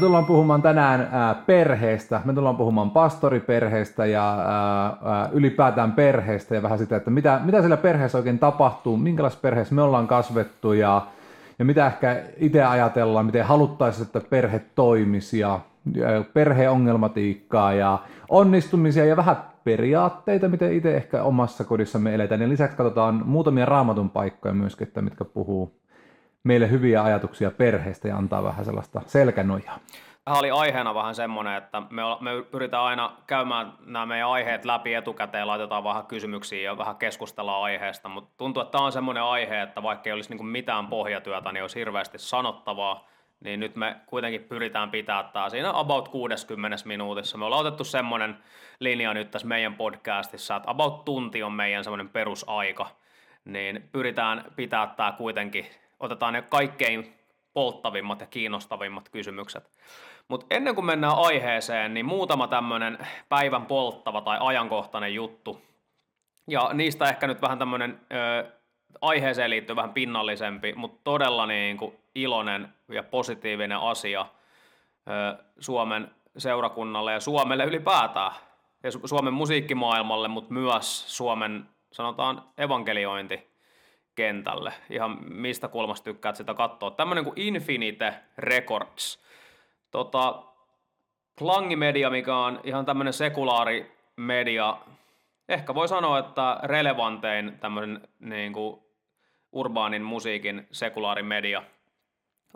tullaan puhumaan tänään ää, perheestä, me tullaan puhumaan pastoriperheestä ja ää, ää, ylipäätään perheestä ja vähän sitä, että mitä, mitä siellä perheessä oikein tapahtuu, minkälaisessa perheessä me ollaan kasvettu ja, ja mitä ehkä itse ajatellaan, miten haluttaisiin, että perhe toimisi ja perheongelmatiikkaa ja onnistumisia ja vähän periaatteita, miten itse ehkä omassa kodissamme eletään. Ja lisäksi katsotaan muutamia raamatun paikkoja myöskin, että mitkä puhuu meille hyviä ajatuksia perheestä ja antaa vähän sellaista selkänojaa. Tämä oli aiheena vähän semmoinen, että me, pyritään aina käymään nämä meidän aiheet läpi etukäteen, laitetaan vähän kysymyksiä ja vähän keskustellaan aiheesta, mutta tuntuu, että tämä on semmoinen aihe, että vaikka ei olisi niin mitään pohjatyötä, niin olisi hirveästi sanottavaa, niin nyt me kuitenkin pyritään pitää tämä siinä about 60 minuutissa. Me ollaan otettu semmoinen linja nyt tässä meidän podcastissa, että about tunti on meidän semmoinen perusaika, niin pyritään pitää tämä kuitenkin otetaan ne kaikkein polttavimmat ja kiinnostavimmat kysymykset. Mutta ennen kuin mennään aiheeseen, niin muutama tämmöinen päivän polttava tai ajankohtainen juttu. Ja niistä ehkä nyt vähän tämmöinen aiheeseen liittyy vähän pinnallisempi, mutta todella niin kuin iloinen ja positiivinen asia ö, Suomen seurakunnalle ja Suomelle ylipäätään. Ja Suomen musiikkimaailmalle, mutta myös Suomen, sanotaan, evankeliointi kentälle. Ihan mistä kulmasta tykkäät sitä katsoa. Tämmöinen kuin Infinite Records. Tota, Klangimedia, mikä on ihan tämmöinen sekulaari media, ehkä voi sanoa, että relevantein tämmöinen niin kuin urbaanin musiikin media,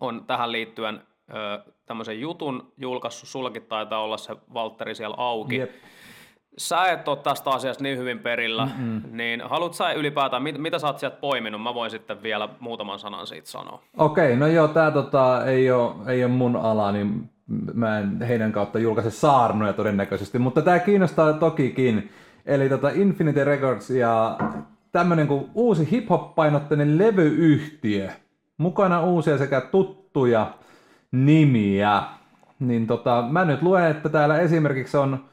on tähän liittyen ö, tämmöisen jutun julkaissut, sullakin taitaa olla se Valtteri siellä auki. Yep sä et ole tästä asiasta niin hyvin perillä, Mm-mm. niin haluatko sä ylipäätään, mit, mitä sä oot sieltä poiminut? Mä voin sitten vielä muutaman sanan siitä sanoa. Okei, okay, no joo, tää tota, ei, ole, ei ole mun ala, niin mä en heidän kautta julkaise saarnoja todennäköisesti, mutta tämä kiinnostaa tokikin. Eli tota Infinity Records ja tämmönen kuin uusi hip-hop-painotteinen levyyhtiö. Mukana uusia sekä tuttuja nimiä. Niin tota, mä nyt luen, että täällä esimerkiksi on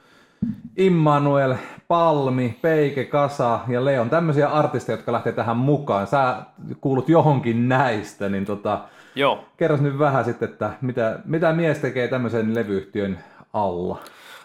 Immanuel, Palmi, Peike, Kasa ja Leon, tämmöisiä artisteja, jotka lähtee tähän mukaan. Sä kuulut johonkin näistä, niin tota, Joo. kerros nyt vähän sitten, että mitä, mitä mies tekee tämmöisen levyyhtiön alla?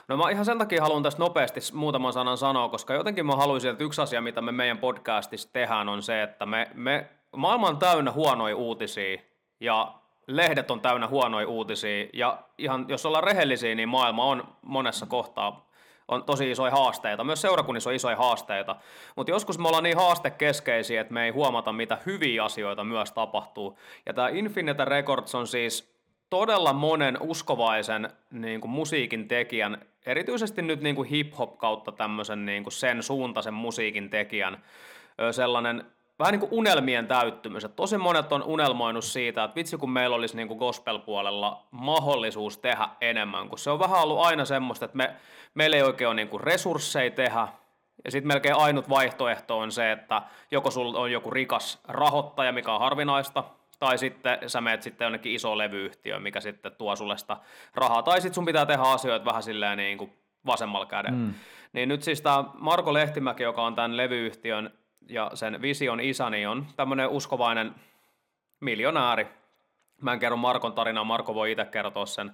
No mä ihan sen takia haluan tästä nopeasti muutaman sanan sanoa, koska jotenkin mä haluaisin, että yksi asia, mitä me meidän podcastissa tehdään, on se, että me, me maailma on täynnä huonoja uutisia ja lehdet on täynnä huonoja uutisia ja ihan, jos ollaan rehellisiä, niin maailma on monessa kohtaa on tosi isoja haasteita. Myös seurakunnissa on isoja haasteita. Mutta joskus me ollaan niin haastekeskeisiä, että me ei huomata, mitä hyviä asioita myös tapahtuu. Ja tämä Infinite Records on siis todella monen uskovaisen niin kuin musiikin tekijän, erityisesti nyt niin kuin hip-hop kautta tämmöisen niin kuin sen suuntaisen musiikin tekijän, sellainen vähän niin kuin unelmien täyttymys. Että tosi monet on unelmoinut siitä, että vitsi kun meillä olisi niin kuin gospel-puolella mahdollisuus tehdä enemmän, kun se on vähän ollut aina semmoista, että me, meillä ei oikein ole niin kuin resursseja tehdä, ja sitten melkein ainut vaihtoehto on se, että joko sulla on joku rikas rahoittaja, mikä on harvinaista, tai sitten sä menet sitten jonnekin iso levyyhtiö, mikä sitten tuo sulle sitä rahaa, tai sitten sun pitää tehdä asioita vähän silleen niin kuin vasemmalla kädellä. Mm. Niin nyt siis tämä Marko Lehtimäki, joka on tämän levyyhtiön ja sen vision isäni on tämmöinen uskovainen miljonääri. Mä en kerro Markon tarinaa, Marko voi itse kertoa sen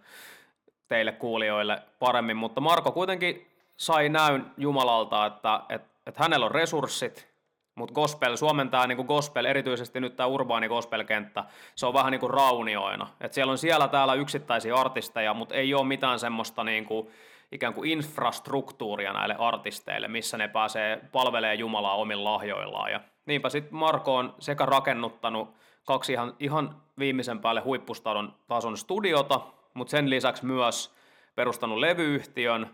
teille kuulijoille paremmin, mutta Marko kuitenkin sai näyn Jumalalta, että, että, että hänellä on resurssit, mutta gospel, Suomen tämä niin gospel, erityisesti nyt tämä urbaani gospelkenttä, se on vähän niin kuin raunioina. Et siellä on siellä täällä yksittäisiä artisteja, mutta ei ole mitään semmoista niin kuin, ikään kuin infrastruktuuria näille artisteille, missä ne pääsee palvelemaan Jumalaa omin lahjoillaan. Ja niinpä sitten Marko on sekä rakennuttanut kaksi ihan, ihan viimeisen päälle huippustason tason studiota, mutta sen lisäksi myös perustanut levyyhtiön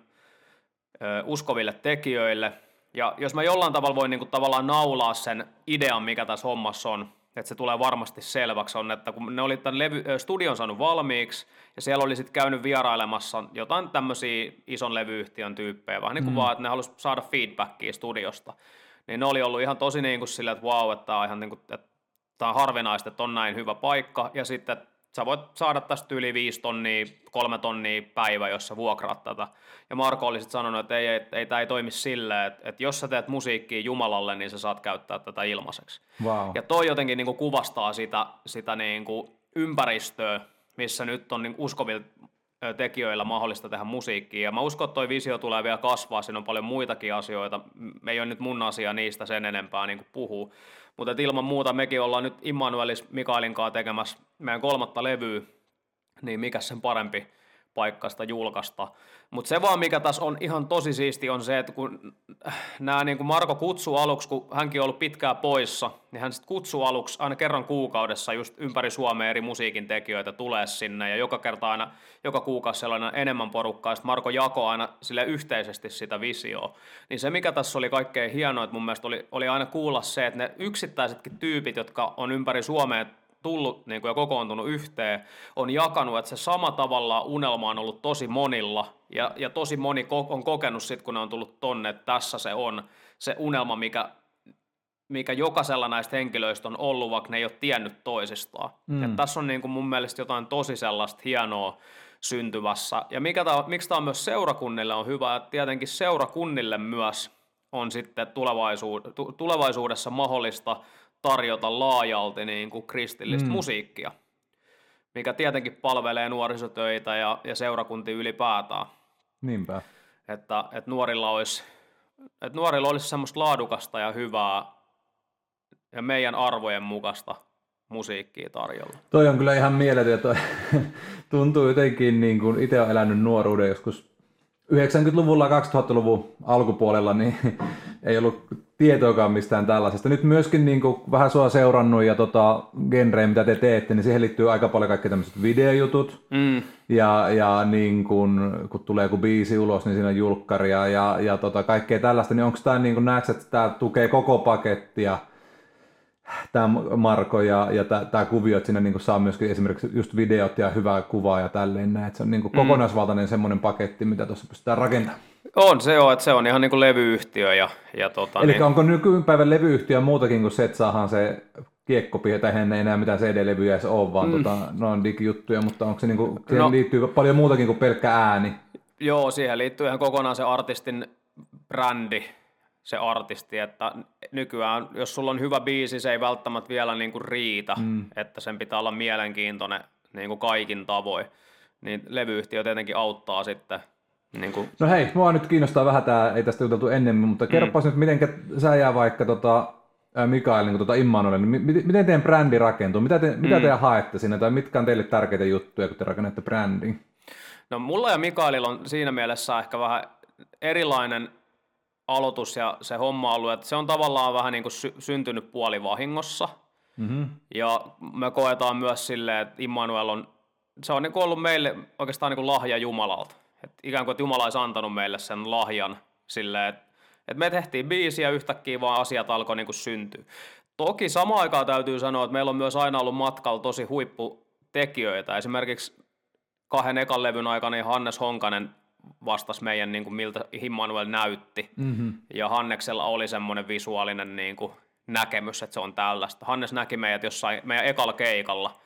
ö, uskoville tekijöille. Ja jos mä jollain tavalla voin niin tavallaan naulaa sen idean, mikä tässä hommassa on, että se tulee varmasti selväksi, on, että kun ne oli tämän levy, studion saanut valmiiksi, ja siellä oli sitten käynyt vierailemassa jotain tämmöisiä ison levyyhtiön tyyppejä, vähän niin kuin mm. vaan, että ne halusi saada feedbackia studiosta, niin ne oli ollut ihan tosi niin kuin sillä, että wow, että tämä on ihan niin kuin, että tämä on harvinaista, että on näin hyvä paikka, ja sitten sä voit saada tästä yli viisi tonnia, kolme tonnia päivä, jos sä vuokraat tätä. Ja Marko oli sitten sanonut, että ei, ei, ei tämä ei toimi silleen, että, että jos sä teet musiikkia Jumalalle, niin sä saat käyttää tätä ilmaiseksi. Wow. Ja toi jotenkin niin kuin kuvastaa sitä, sitä niin kuin ympäristöä, missä nyt on niin uskovilla tekijöillä mahdollista tehdä musiikkia. Ja mä uskon, että toi visio tulee vielä kasvaa, siinä on paljon muitakin asioita. Me ei ole nyt mun asia niistä sen enempää niin kuin puhuu. Mutta ilman muuta mekin ollaan nyt Immanuelis Mikaelin kanssa tekemässä meidän kolmatta levyä, niin mikä sen parempi paikasta julkaista. Mutta se vaan, mikä tässä on ihan tosi siisti, on se, että kun nämä niin kuin Marko kutsuu aluksi, kun hänkin on ollut pitkään poissa, niin hän sitten kutsuu aluksi aina kerran kuukaudessa just ympäri Suomea eri musiikin tekijöitä tulee sinne, ja joka kerta aina, joka kuukausi sellainen enemmän porukkaa, sitten Marko jako aina sille yhteisesti sitä visioa. Niin se, mikä tässä oli kaikkein hienoa, että mun mielestä oli, oli aina kuulla se, että ne yksittäisetkin tyypit, jotka on ympäri Suomea tullut niin kuin, ja kokoontunut yhteen, on jakanut, että se sama tavalla unelma on ollut tosi monilla, ja, ja tosi moni ko- on kokenut sitten, kun ne on tullut tonne, että tässä se on se unelma, mikä, mikä jokaisella näistä henkilöistä on ollut, vaikka ne ei ole tiennyt toisistaan. Mm. Ja tässä on niin kuin mun mielestä jotain tosi sellaista hienoa syntyvässä. Ja mikä tää, miksi tämä on myös seurakunnille on hyvä, että tietenkin seurakunnille myös on sitten tulevaisuudessa mahdollista tarjota laajalti niin kuin kristillistä mm. musiikkia, mikä tietenkin palvelee nuorisotöitä ja, ja seurakuntia ylipäätään. Niinpä. Että, että, nuorilla olisi, että nuorilla olisi semmoista laadukasta ja hyvää ja meidän arvojen mukaista musiikkia tarjolla. Toi on kyllä ihan mieletön. Toi tuntuu jotenkin, niin kuin itse olen elänyt nuoruuden joskus 90-luvulla, 2000-luvun alkupuolella, niin ei ollut tietoakaan mistään tällaisesta. Nyt myöskin niin kuin, vähän sua seurannut ja tota, genreä, mitä te teette, niin siihen liittyy aika paljon kaikki tämmöiset videojutut. Mm. Ja, ja niin kun, kun tulee joku biisi ulos, niin siinä on julkkaria ja, ja tota, kaikkea tällaista. Niin onko tämä, niin kuin, näetkö, että tämä tukee koko pakettia, tämä Marko ja, ja tämä kuvio, että siinä niin kuin saa myöskin esimerkiksi just videot ja hyvää kuvaa ja tälleen näin. Se on niin kuin mm. kokonaisvaltainen semmoinen paketti, mitä tuossa pystytään rakentamaan. On se on, että se on ihan niin kuin levyyhtiö. Ja, ja tota, Eli niin... onko nykypäivän levyyhtiö muutakin kuin se, että saadaan se kiekkopi, tai ei enää mitään CD-levyjä edes ole, vaan mm. tota, ne on digijuttuja, mutta onko se niin kuin, siihen no, liittyy paljon muutakin kuin pelkkä ääni? Joo, siihen liittyy ihan kokonaan se artistin brändi, se artisti, että nykyään, jos sulla on hyvä biisi, se ei välttämättä vielä niin kuin riitä, mm. että sen pitää olla mielenkiintoinen niin kuin kaikin tavoin, niin levyyhtiö tietenkin auttaa sitten niin kuin... No hei, mua nyt kiinnostaa vähän tämä, ei tästä juteltu ennemmin, mutta kerropas mm. nyt, miten sä jää vaikka tota, Mikael, niin tota Immanuel, niin miten teidän brändi rakentuu? Mitä te, mm. mitä te haette sinne, tai mitkä on teille tärkeitä juttuja, kun te rakennatte brändin? No mulla ja Mikaelilla on siinä mielessä ehkä vähän erilainen aloitus ja se homma ollut, että se on tavallaan vähän niin kuin sy- syntynyt puolivahingossa. Mm-hmm. Ja me koetaan myös silleen, että Immanuel on, se on niin kuin ollut meille oikeastaan niin kuin lahja Jumalalta. Et ikään kuin, että Jumala olisi antanut meille sen lahjan silleen, että, että me tehtiin biisiä yhtäkkiä vaan asiat alkoi niin kuin syntyä. Toki samaan aikaan täytyy sanoa, että meillä on myös aina ollut matkalla tosi huipputekijöitä. Esimerkiksi kahden ekan levyn aikana niin Hannes Honkanen vastasi meidän, niin kuin miltä Immanuel näytti. Mm-hmm. Ja Hanneksella oli semmoinen visuaalinen niin kuin, näkemys, että se on tällaista. Hannes näki meidät jossain meidän ekalla keikalla,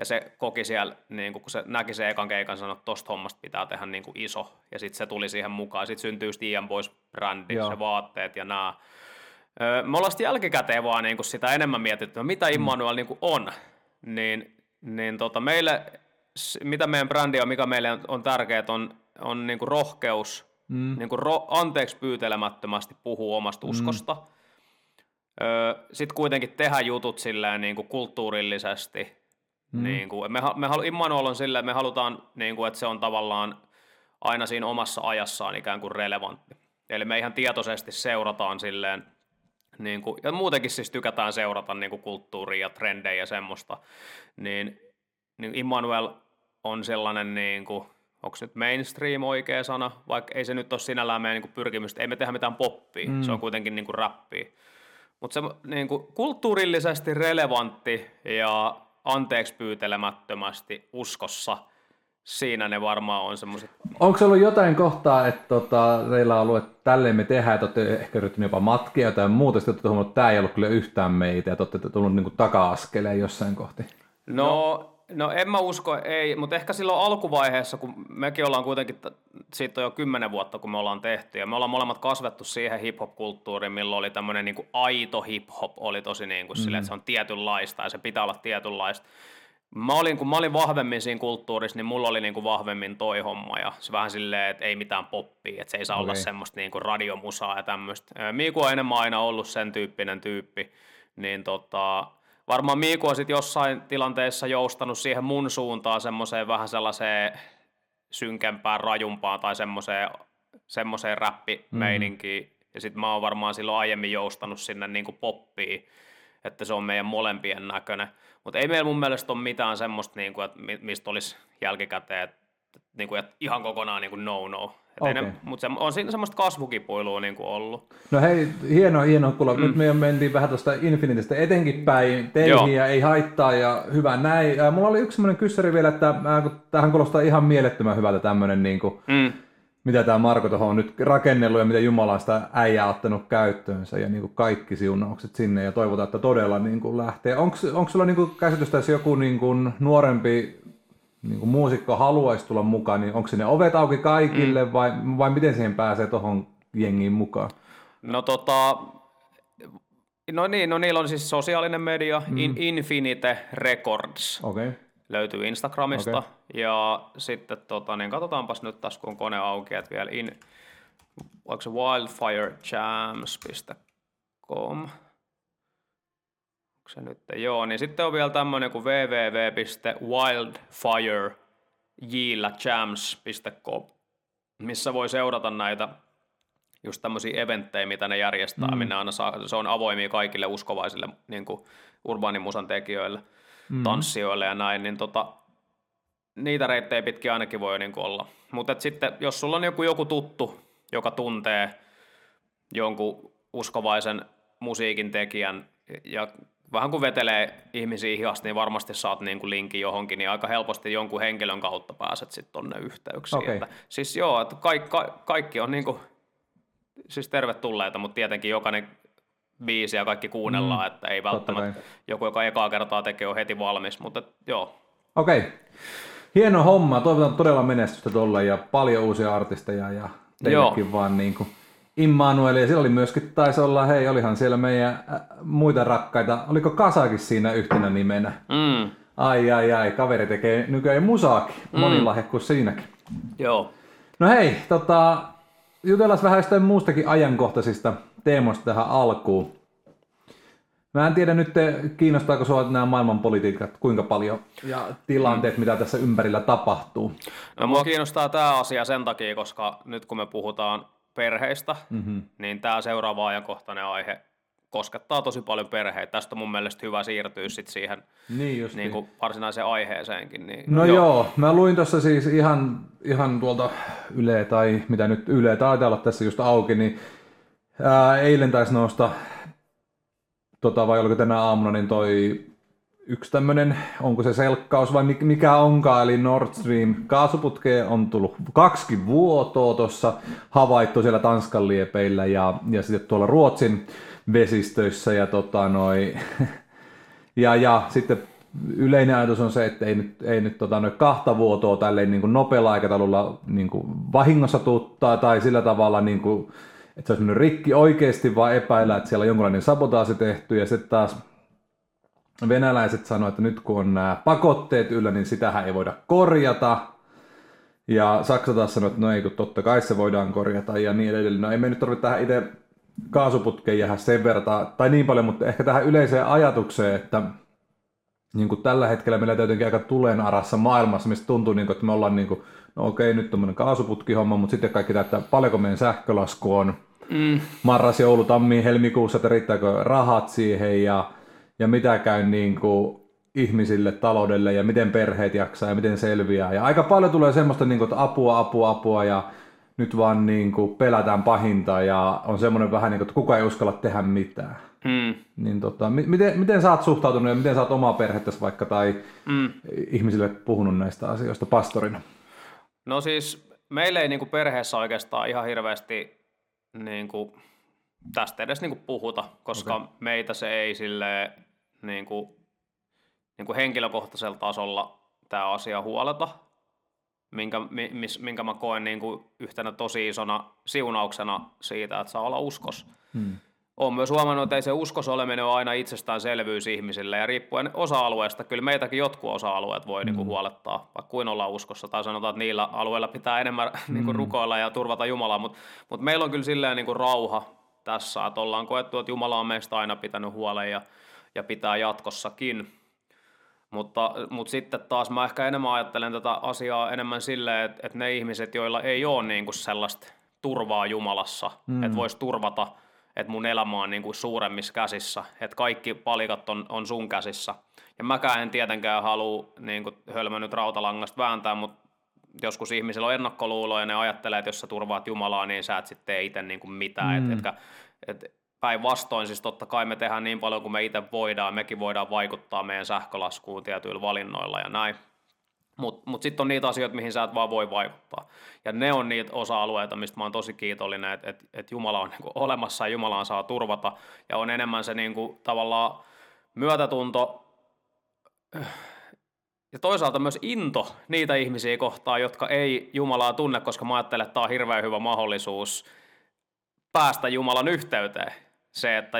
ja se koki siellä, niin kun se näki se ekan keikan, sanoi, että tosta hommasta pitää tehdä niin kuin iso, ja sitten se tuli siihen mukaan. Sitten syntyy Stian Boys brändi, Joo. se vaatteet ja nämä. Me ollaan sitten jälkikäteen vaan niin kuin sitä enemmän mietitty, mitä mm. Immanuel niin kuin on. Niin, niin tota, meille, mitä meidän brändi on, mikä meille on, on tärkeää, on on niin kuin rohkeus mm. niin kuin ro- anteeksi pyytelemättömästi puhua omasta mm. uskosta. Öö, Sitten kuitenkin tehdä jutut silleen niin kuin kulttuurillisesti. Mm. Niin kuin, me, me halu, Immanuel on silleen, me halutaan, niin kuin, että se on tavallaan aina siinä omassa ajassaan ikään kuin relevantti. Eli me ihan tietoisesti seurataan silleen, niin kuin, ja muutenkin siis tykätään seurata niin kuin kulttuuria ja trendejä ja semmoista, niin, niin Immanuel on sellainen niin kuin, onko nyt mainstream oikea sana, vaikka ei se nyt ole sinällään meidän niin pyrkimystä, ei me tehdä mitään poppia, mm. se on kuitenkin niin kuin rappia. Mutta se niin kuin kulttuurillisesti relevantti ja anteeksi pyytelemättömästi uskossa, siinä ne varmaan on semmoiset. Onko se ollut jotain kohtaa, että tota, teillä on ollut, että tälleen me tehdään, että olette ehkä yrittänyt jopa matkia tai muuta, sitten olette huomannut, että tämä ei ollut kyllä yhtään meitä, että olette tullut niin taka-askeleen jossain kohti? No, no No en mä usko, ei, mutta ehkä silloin alkuvaiheessa, kun mekin ollaan kuitenkin, siitä on jo kymmenen vuotta, kun me ollaan tehty, ja me ollaan molemmat kasvettu siihen hip-hop-kulttuuriin, milloin oli tämmöinen niin aito hip-hop, oli tosi niin kuin mm. silleen, että se on tietynlaista, ja se pitää olla tietynlaista. Mä olin, kun mä olin vahvemmin siinä kulttuurissa, niin mulla oli niinku vahvemmin toi homma ja se vähän silleen, että ei mitään poppia, että se ei saa okay. olla semmoista niinku radiomusaa ja tämmöistä. Miiku on enemmän aina ollut sen tyyppinen tyyppi, niin tota, varmaan Miiku on sitten jossain tilanteessa joustanut siihen mun suuntaan semmoiseen vähän sellaiseen synkempään, rajumpaan tai semmoiseen, semmoiseen räppimeininkiin. Mm. Ja sitten mä oon varmaan silloin aiemmin joustanut sinne niinku poppiin, että se on meidän molempien näköinen. Mutta ei meillä mun mielestä ole mitään semmoista, niin kuin, että mistä olisi jälkikäteen, että, niin kuin, että ihan kokonaan niin kuin no-no. Okay. Mutta se, on siinä semmoista kasvukipuilua niin kuin ollut. No hei, hieno, hieno kuulla. Mm. Nyt me mentiin vähän tuosta Infinitistä etenkin päin teihin ja ei haittaa ja hyvä näin. Ja mulla oli yksi semmoinen kyssäri vielä, että tähän kuulostaa ihan mielettömän hyvältä tämmöinen niin kuin, mm mitä tämä Marko tuohon on nyt rakennellut ja mitä Jumala sitä äijää ottanut käyttöönsä ja niin kuin kaikki siunaukset sinne ja toivotaan, että todella niin kuin lähtee. Onko sulla niin kuin käsitystä, jos joku niin kuin nuorempi niin kuin muusikko haluaisi tulla mukaan, niin onko ne ovet auki kaikille mm. vai, vai miten siihen pääsee tuohon jengiin mukaan? No tota, no niin, no niillä on siis sosiaalinen media, mm. In, Infinite Records. Okay löytyy Instagramista. Okay. Ja sitten tota, niin katsotaanpas nyt tässä, kun on kone auki, että vielä in, onko se wildfirejams.com. Onko se nyt? Joo, niin sitten on vielä tämmöinen kuin www.wildfirejams.com, missä voi seurata näitä just tämmöisiä eventtejä, mitä ne järjestää, mm. minne aina saa, se on avoimia kaikille uskovaisille niin kuin urbaanimusan tekijöille mm. tanssijoille ja näin, niin tota, niitä reittejä pitkin ainakin voi niin olla. Mutta sitten, jos sulla on joku, joku tuttu, joka tuntee jonkun uskovaisen musiikin tekijän ja vähän kun vetelee ihmisiä hihasta, niin varmasti saat niin kuin linkin johonkin, niin aika helposti jonkun henkilön kautta pääset sitten tonne yhteyksiin. Okay. Että, siis joo, että kaikki, kaikki on niin kuin, siis tervetulleita, mutta tietenkin jokainen biisi ja kaikki kuunnellaan, mm, että ei välttämättä joku, joka ekaa kertaa tekee, on heti valmis, mutta joo. Okei. Okay. Hieno homma, toivotan todella menestystä tuolle ja paljon uusia artisteja ja teillekin joo. vaan niin kuin Immanuel ja siellä oli myöskin, taisi olla, hei olihan siellä meidän äh, muita rakkaita, oliko Kasakin siinä yhtenä nimenä? Mm. Ai ai ai, kaveri tekee nykyään musaakin, mm. monilahjakkuus siinäkin. Joo. No hei, tota, jutellaan vähän jostain muustakin ajankohtaisista teemoista tähän alkuun. Mä en tiedä nyt, kiinnostaako sinua nämä maailmanpolitiikat, kuinka paljon ja tilanteet, mm. mitä tässä ympärillä tapahtuu. No mua kiinnostaa tämä asia sen takia, koska nyt kun me puhutaan perheistä, mm-hmm. niin tämä seuraava ajankohtainen aihe koskettaa tosi paljon perheitä. Tästä on mun mielestä hyvä siirtyä sit siihen niin niin kuin varsinaiseen aiheeseenkin. Niin, no joo. joo, mä luin tuossa siis ihan, ihan tuolta Yle tai mitä nyt Yle taitaa olla tässä just auki, niin ää, eilen taisi nousta, tota, vai oliko tänä aamuna, niin toi yksi tämmöinen, onko se selkkaus vai mikä onkaan, eli Nord Stream kaasuputkeen on tullut kaksi vuotoa tuossa havaittu siellä Tanskan liepeillä ja, ja sitten tuolla Ruotsin vesistöissä ja tota noi, ja, ja sitten yleinen ajatus on se, että ei nyt, ei nyt tota, noin kahta vuotoa tälleen niin kuin nopealla aikataululla niin kuin vahingossa tuttaa tai sillä tavalla, niin kuin, että se olisi mennyt rikki oikeasti, vaan epäillä, että siellä on jonkinlainen sabotaasi tehty ja sitten taas venäläiset sanoivat, että nyt kun on nämä pakotteet yllä, niin sitähän ei voida korjata. Ja Saksa taas sanoi, että no ei, kun totta kai se voidaan korjata ja niin edelleen. No ei me nyt tarvitse tähän itse kaasuputkeen jäädä sen verran, tai niin paljon, mutta ehkä tähän yleiseen ajatukseen, että niin kuin tällä hetkellä meillä jotenkin aika tulenarassa maailmassa, mistä tuntuu, niin kuin, että me ollaan niin kuin, no okei, nyt tämmöinen kaasuputkihomma, mutta sitten kaikki täyttää, paljonko meidän sähkölasku on, mm. marras, joulu, tammi, helmikuussa, että riittääkö rahat siihen ja, ja mitä käy niin kuin ihmisille, taloudelle ja miten perheet jaksaa ja miten selviää. Ja aika paljon tulee semmoista, niin kuin, että apua, apua, apua ja nyt vaan niin kuin pelätään pahinta ja on semmoinen vähän niin kuin, että kuka ei uskalla tehdä mitään. Mm. Niin tota, miten, miten sä oot suhtautunut ja miten sä oot omaa perhettäsi vaikka tai mm. ihmisille puhunut näistä asioista pastorina? No siis meillä ei niin kuin perheessä oikeastaan ihan hirveästi niin kuin tästä edes niin kuin puhuta, koska okay. meitä se ei sille niin kuin, niin kuin henkilökohtaisella tasolla tämä asia huoleta minkä, mis, minkä mä koen niin kuin yhtenä tosi isona siunauksena siitä, että saa olla uskos. Hmm. olen myös huomannut, että ei se uskos oleminen ole aina itsestäänselvyys ihmisille, ja riippuen osa-alueesta, kyllä meitäkin jotkut osa-alueet voi mm. niin kuin huolettaa, vaikka kuin ollaan uskossa, tai sanotaan, että niillä alueilla pitää enemmän mm. niin kuin rukoilla ja turvata Jumalaa, mutta mut meillä on kyllä silleen niin kuin rauha tässä, että ollaan koettu, että Jumala on meistä aina pitänyt huolen ja, ja pitää jatkossakin. Mutta, mutta sitten taas mä ehkä enemmän ajattelen tätä asiaa enemmän silleen, että, että ne ihmiset, joilla ei ole niin kuin sellaista turvaa Jumalassa, mm. että voisi turvata – että mun elämä on niin kuin suuremmissa käsissä, että kaikki palikat on, on sun käsissä. Ja mäkään en tietenkään halua niin kuin hölmönyt rautalangasta vääntää, mutta joskus ihmisillä on ennakkoluuloja ja ne ajattelee, että jos sä turvaat Jumalaa, niin sä et sitten tee itse niin kuin mitään. Mm. Et, et, et, päinvastoin, siis totta kai me tehdään niin paljon kuin me itse voidaan, mekin voidaan vaikuttaa meidän sähkölaskuun tietyillä valinnoilla ja näin. Mutta mut sitten on niitä asioita, mihin sä et vaan voi vaikuttaa. Ja ne on niitä osa-alueita, mistä mä oon tosi kiitollinen, että et, et Jumala on niinku olemassa ja Jumalaan saa turvata. Ja on enemmän se niinku, tavallaan myötätunto ja toisaalta myös into niitä ihmisiä kohtaan, jotka ei Jumalaa tunne, koska mä ajattelen, että tämä on hirveän hyvä mahdollisuus päästä Jumalan yhteyteen. Se, että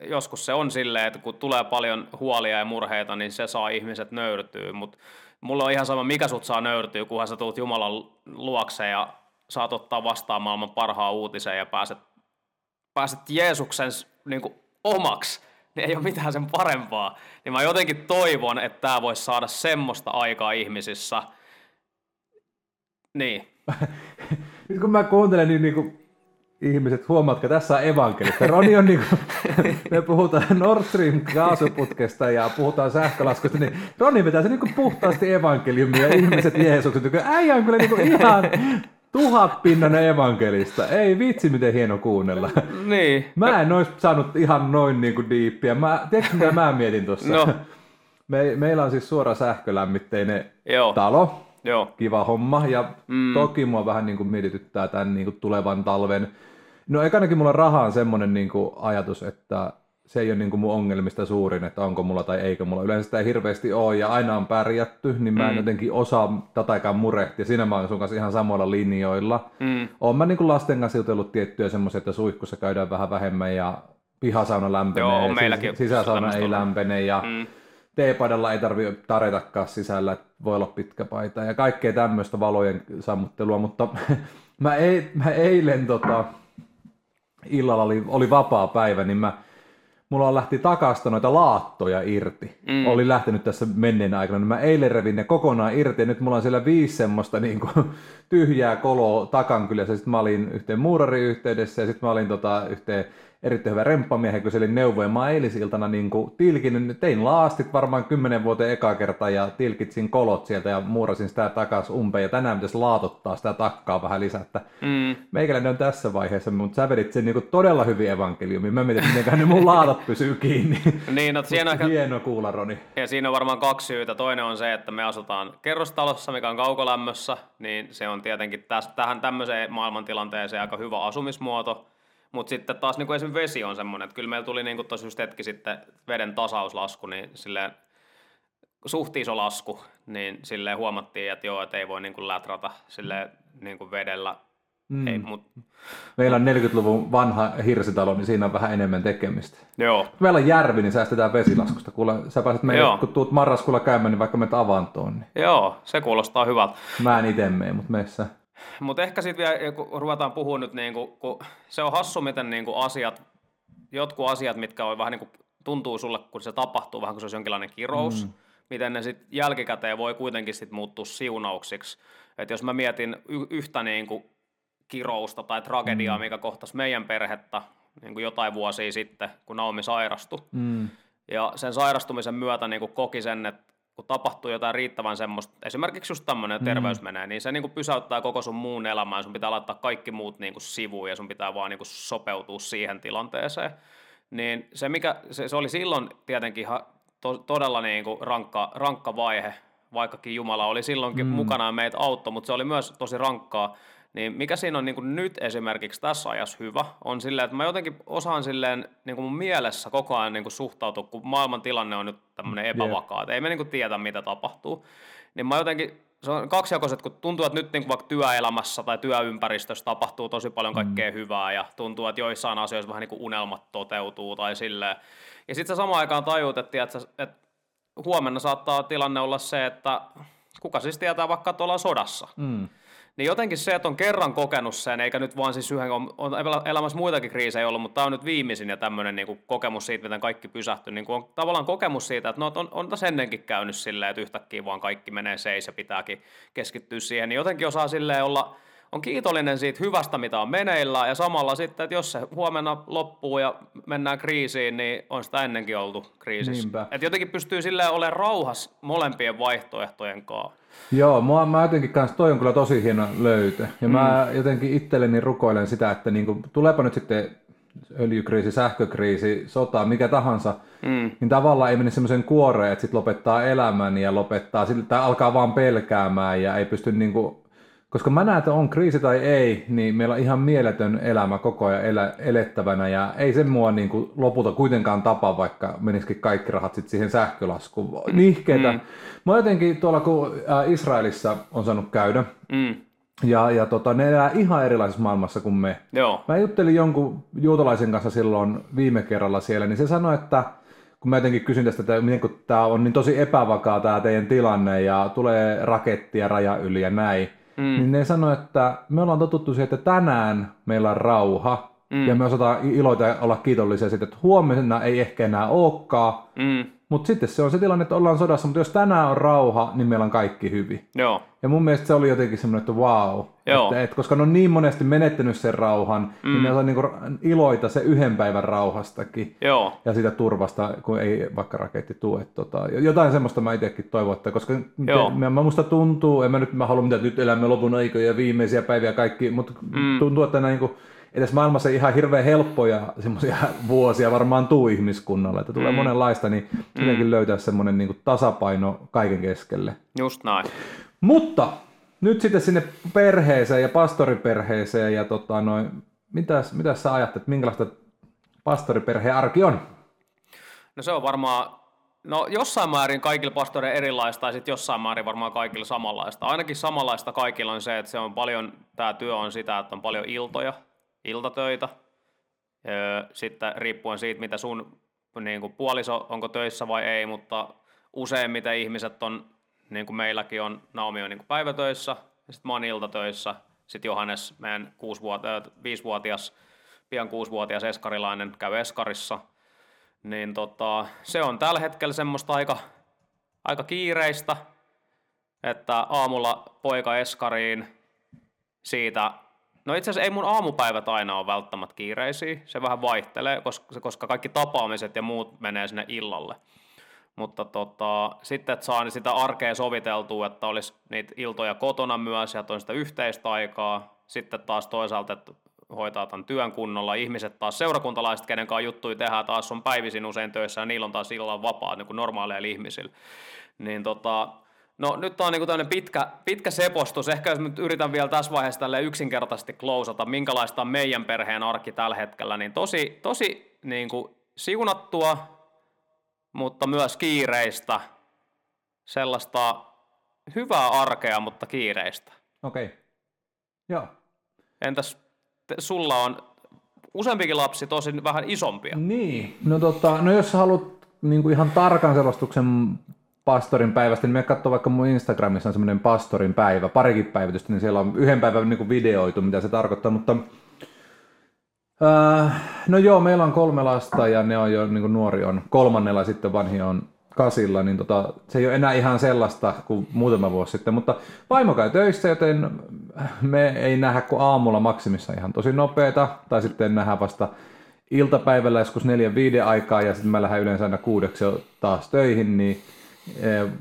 joskus se on silleen, että kun tulee paljon huolia ja murheita, niin se saa ihmiset nöyrtyä, mutta mulla on ihan sama, mikä sut saa nöyrtyä, kunhan sä tulet Jumalan luokse ja saat ottaa vastaan maailman parhaan uutisen ja pääset, pääset Jeesuksen niin kuin, omaksi, niin ei ole mitään sen parempaa. Niin mä jotenkin toivon, että tämä voisi saada semmoista aikaa ihmisissä. Niin. Nyt kun mä kuuntelen, niin, niin kuin ihmiset, huomaatko, tässä on evankelista. Roni on niin kuin, me puhutaan Nord Stream kaasuputkesta ja puhutaan sähkölaskusta, niin Roni vetää se niin kuin puhtaasti evankeliumia ja ihmiset Jeesukset. Äijä on kyllä niin kuin ihan tuhatpinnanen evankelista. Ei vitsi, miten hieno kuunnella. Niin. Mä en olisi saanut ihan noin niin kuin diippiä. Mä, tiedätkö mitä mä mietin tuossa? No. Me, meillä on siis suora sähkölämmitteinen Joo. talo. Joo. Kiva homma. Ja mm. toki mua vähän niin kuin mietityttää tämän niin kuin tulevan talven No ekanakin mulla raha on semmoinen niin kuin ajatus, että se ei ole niin kuin mun ongelmista suurin, että onko mulla tai eikö mulla. Yleensä sitä ei hirveästi ole ja aina on pärjätty, niin mä en mm. jotenkin osaa tätäkään murehtia. Siinä mä oon sun kanssa ihan samoilla linjoilla. Mm. Oon mä niin kuin lasten kanssa jutellut tiettyjä semmoisia, että suihkussa käydään vähän vähemmän ja pihasauna lämpenee. Joo, meilläkin. Sisäsauna ei lämpene ja mm. teepaidalla ei tarvi tarjetakaan sisällä, että voi olla pitkä paita ja kaikkea tämmöistä valojen sammuttelua, mutta mä, ei, mä eilen tota, illalla oli, oli vapaa päivä, niin mä, mulla on lähti takasta noita laattoja irti. Mm. Oli lähtenyt tässä menneen aikana, niin mä eilen revin ne kokonaan irti, ja nyt mulla on siellä viisi semmoista niin kuin, tyhjää koloa takan kyllä. Sitten mä olin yhteen muurariyhteydessä, ja sitten mä olin tota, yhteen erittäin hyvä remppamiehen kyselin neuvoja. Mä eilisiltana niin tilkin, tein laastit varmaan kymmenen vuoteen eka kertaa ja tilkitsin kolot sieltä ja muurasin sitä takas umpeen. Ja tänään pitäisi laatottaa sitä takkaa vähän lisää. Että mm. Meikäläinen on tässä vaiheessa, mutta sä vedit sen niin todella hyvin evankeliumi. Mä mietin, miten ne mun laatat pysyy kiinni. niin, no, siinä on... Hieno kuulla, Roni. Ja siinä on varmaan kaksi syytä. Toinen on se, että me asutaan kerrostalossa, mikä on kaukolämmössä, niin se on tietenkin täs, tähän tämmöiseen maailmantilanteeseen aika hyvä asumismuoto. Mutta sitten taas niin esimerkiksi vesi on semmoinen, että kyllä meillä tuli niin tuossa just hetki sitten veden tasauslasku, niin silleen suht iso lasku, niin silleen huomattiin, että joo, että ei voi niin kuin lätrata silleen niin kuin vedellä. Mm. Ei, mut... Meillä on 40-luvun vanha hirsitalo, niin siinä on vähän enemmän tekemistä. Joo. Meillä on järvi, niin säästetään vesilaskusta. Kuule, sä pääset meille, kun tuut marraskuulla käymään, niin vaikka menet avantoon. Niin... Joo, se kuulostaa hyvältä. Mä en itse mene, mutta meissä. Mutta ehkä sitten vielä, kun ruvetaan puhumaan nyt, niin kuin, kun se on hassu, miten niin asiat, jotkut asiat, mitkä on vähän niin kuin, tuntuu sulle, kun se tapahtuu, vähän kuin se olisi jonkinlainen kirous, mm. miten ne sitten jälkikäteen voi kuitenkin sit muuttua siunauksiksi. Että jos mä mietin y- yhtä niin kuin, kirousta tai tragediaa, mm. mikä kohtasi meidän perhettä niin kuin jotain vuosia sitten, kun Naomi sairastui, mm. ja sen sairastumisen myötä niin kuin koki sen, että kun tapahtuu jotain riittävän semmoista, esimerkiksi just tämmöinen mm. terveys menee, niin se niin kuin pysäyttää koko sun muun elämän, sun pitää laittaa kaikki muut niin kuin sivuun ja sun pitää vaan niin kuin sopeutua siihen tilanteeseen. Niin se, mikä, se, se oli silloin tietenkin to, todella niin kuin rankka, rankka vaihe, vaikkakin Jumala oli silloinkin mm. mukana meitä auttoi, mutta se oli myös tosi rankkaa, niin mikä siinä on niin kuin nyt esimerkiksi tässä ajassa hyvä, on silleen, että mä jotenkin osaan silleen niin kuin mun mielessä koko ajan niin kuin suhtautua, kun maailman tilanne on nyt tämmöinen epävakaa, että ei me niin kuin tiedä, mitä tapahtuu. Niin mä jotenkin se on kaksijakoiset, kun tuntuu, että nyt niin kuin vaikka työelämässä tai työympäristössä tapahtuu tosi paljon kaikkea mm. hyvää ja tuntuu, että joissain asioissa vähän niin kuin unelmat toteutuu tai silleen. Ja sitten sä samaan aikaan tajuut, että, että, että huomenna saattaa tilanne olla se, että kuka siis tietää vaikka, että ollaan sodassa. Mm. Niin jotenkin se, että on kerran kokenut sen, eikä nyt vaan siis yhden, on, on elämässä muitakin kriisejä ollut, mutta tämä on nyt viimeisin ja tämmöinen niin kuin kokemus siitä, miten kaikki pysähtyy. Niin on tavallaan kokemus siitä, että no, on, on tässä ennenkin käynyt silleen, että yhtäkkiä vaan kaikki menee seis ja pitääkin keskittyä siihen. Niin jotenkin osaa silleen olla, on kiitollinen siitä hyvästä, mitä on meneillä, ja samalla sitten, että jos se huomenna loppuu ja mennään kriisiin, niin on sitä ennenkin oltu kriisissä. Että jotenkin pystyy silleen olemaan rauhas molempien vaihtoehtojen kanssa. Joo, mua, mä jotenkin kanssa, toi on kyllä tosi hieno löytö. Ja mm. mä jotenkin itselleni rukoilen sitä, että niinku, tuleepa nyt sitten öljykriisi, sähkökriisi, sota, mikä tahansa, mm. niin tavallaan ei mene semmoisen kuoreen, että sitten lopettaa elämän ja lopettaa, tai alkaa vaan pelkäämään ja ei pysty niinku koska mä näen, että on kriisi tai ei, niin meillä on ihan mieletön elämä koko ajan elä, elettävänä ja ei se mua niin kuin lopulta kuitenkaan tapa, vaikka menisikin kaikki rahat sit siihen sähkölaskuun. Nihkeitä. Mm. Mä jotenkin tuolla, kun äh, Israelissa on saanut käydä, mm. Ja, ja tota, ne elää ihan erilaisessa maailmassa kuin me. Joo. Mä juttelin jonkun juutalaisen kanssa silloin viime kerralla siellä, niin se sanoi, että kun mä jotenkin kysyn tästä, että miten kun tämä on niin tosi epävakaa tämä teidän tilanne ja tulee rakettia raja yli ja näin, mm. niin ne sanoi, että me ollaan totuttu siihen, että tänään meillä on rauha, mm. ja me osataan iloita ja olla kiitollisia siitä, että huomenna ei ehkä enää olekaan, mm. Mutta sitten se on se tilanne, että ollaan sodassa, mutta jos tänään on rauha, niin meillä on kaikki hyvin. Joo. Ja mun mielestä se oli jotenkin semmoinen, että wow. Joo. Että, että koska ne on niin monesti menettänyt sen rauhan, niin mm. niin ne on niinku iloita se yhden päivän rauhastakin. Joo. Ja sitä turvasta, kun ei vaikka raketti tue. Tota, jotain semmoista mä itsekin toivon, että koska Joo. Te, mä, musta tuntuu, en mä nyt mä halua mitä nyt elämme lopun aikoja ja viimeisiä päiviä kaikki, mutta mm. tuntuu, että näin niin kuin, edes maailmassa ihan hirveän helppoja semmoisia vuosia varmaan tuu ihmiskunnalle, että tulee mm. monenlaista, niin mm. löytää semmoinen niin tasapaino kaiken keskelle. Just näin. Mutta nyt sitten sinne perheeseen ja pastoriperheeseen ja tota noin, mitäs, mitäs sä ajattelet, minkälaista pastoriperheen arki on? No se on varmaan, no jossain määrin kaikilla pastoreilla erilaista ja sitten jossain määrin varmaan kaikilla samanlaista. Ainakin samanlaista kaikilla on se, että se on paljon, tämä työ on sitä, että on paljon iltoja, iltatöitä. Sitten riippuen siitä, mitä sun niin kuin puoliso onko töissä vai ei, mutta useimmiten ihmiset on, niin kuin meilläkin on, Naomi on niin kuin päivätöissä, ja sitten mä oon iltatöissä, sitten Johannes, meidän 5-vuotias, pian 6-vuotias eskarilainen käy eskarissa, niin tota, se on tällä hetkellä semmoista aika, aika kiireistä, että aamulla poika eskariin, siitä No itse asiassa ei mun aamupäivät aina ole välttämättä kiireisiä, se vähän vaihtelee, koska, koska kaikki tapaamiset ja muut menee sinne illalle. Mutta tota, sitten, että saa sitä arkea soviteltua, että olisi niitä iltoja kotona myös ja sitä yhteistä aikaa. Sitten taas toisaalta, että hoitaa tämän työn kunnolla. Ihmiset taas, seurakuntalaiset, kenen kanssa juttuja tehdään, taas on päivisin usein töissä ja niillä on taas illalla vapaa niin kuin normaaleilla ihmisillä. Niin tota, No nyt on niin tämmöinen pitkä, pitkä sepostus. Ehkä jos nyt yritän vielä tässä vaiheessa tälle yksinkertaisesti klousata, minkälaista on meidän perheen arki tällä hetkellä, niin tosi, tosi niin kuin siunattua, mutta myös kiireistä. Sellaista hyvää arkea, mutta kiireistä. Okei. Okay. Joo. Entäs te, sulla on useampikin lapsi, tosi vähän isompia. Niin, no, tota, no jos haluat niin kuin ihan tarkan selostuksen pastorin päivästä, niin me katsoa vaikka mun Instagramissa on semmoinen pastorin päivä, parikin päivitystä, niin siellä on yhden päivän niin kuin videoitu, mitä se tarkoittaa, mutta äh, no joo, meillä on kolme lasta ja ne on jo, niin nuori on. Kolmannella sitten vanhi on kasilla, niin tota, se ei ole enää ihan sellaista kuin muutama vuosi sitten, mutta vaimo käy töissä, joten me ei nähdä kuin aamulla maksimissa ihan tosi nopeeta, tai sitten nähdään vasta iltapäivällä joskus neljän viiden aikaa, ja sitten mä lähden yleensä aina kuudeksi taas töihin, niin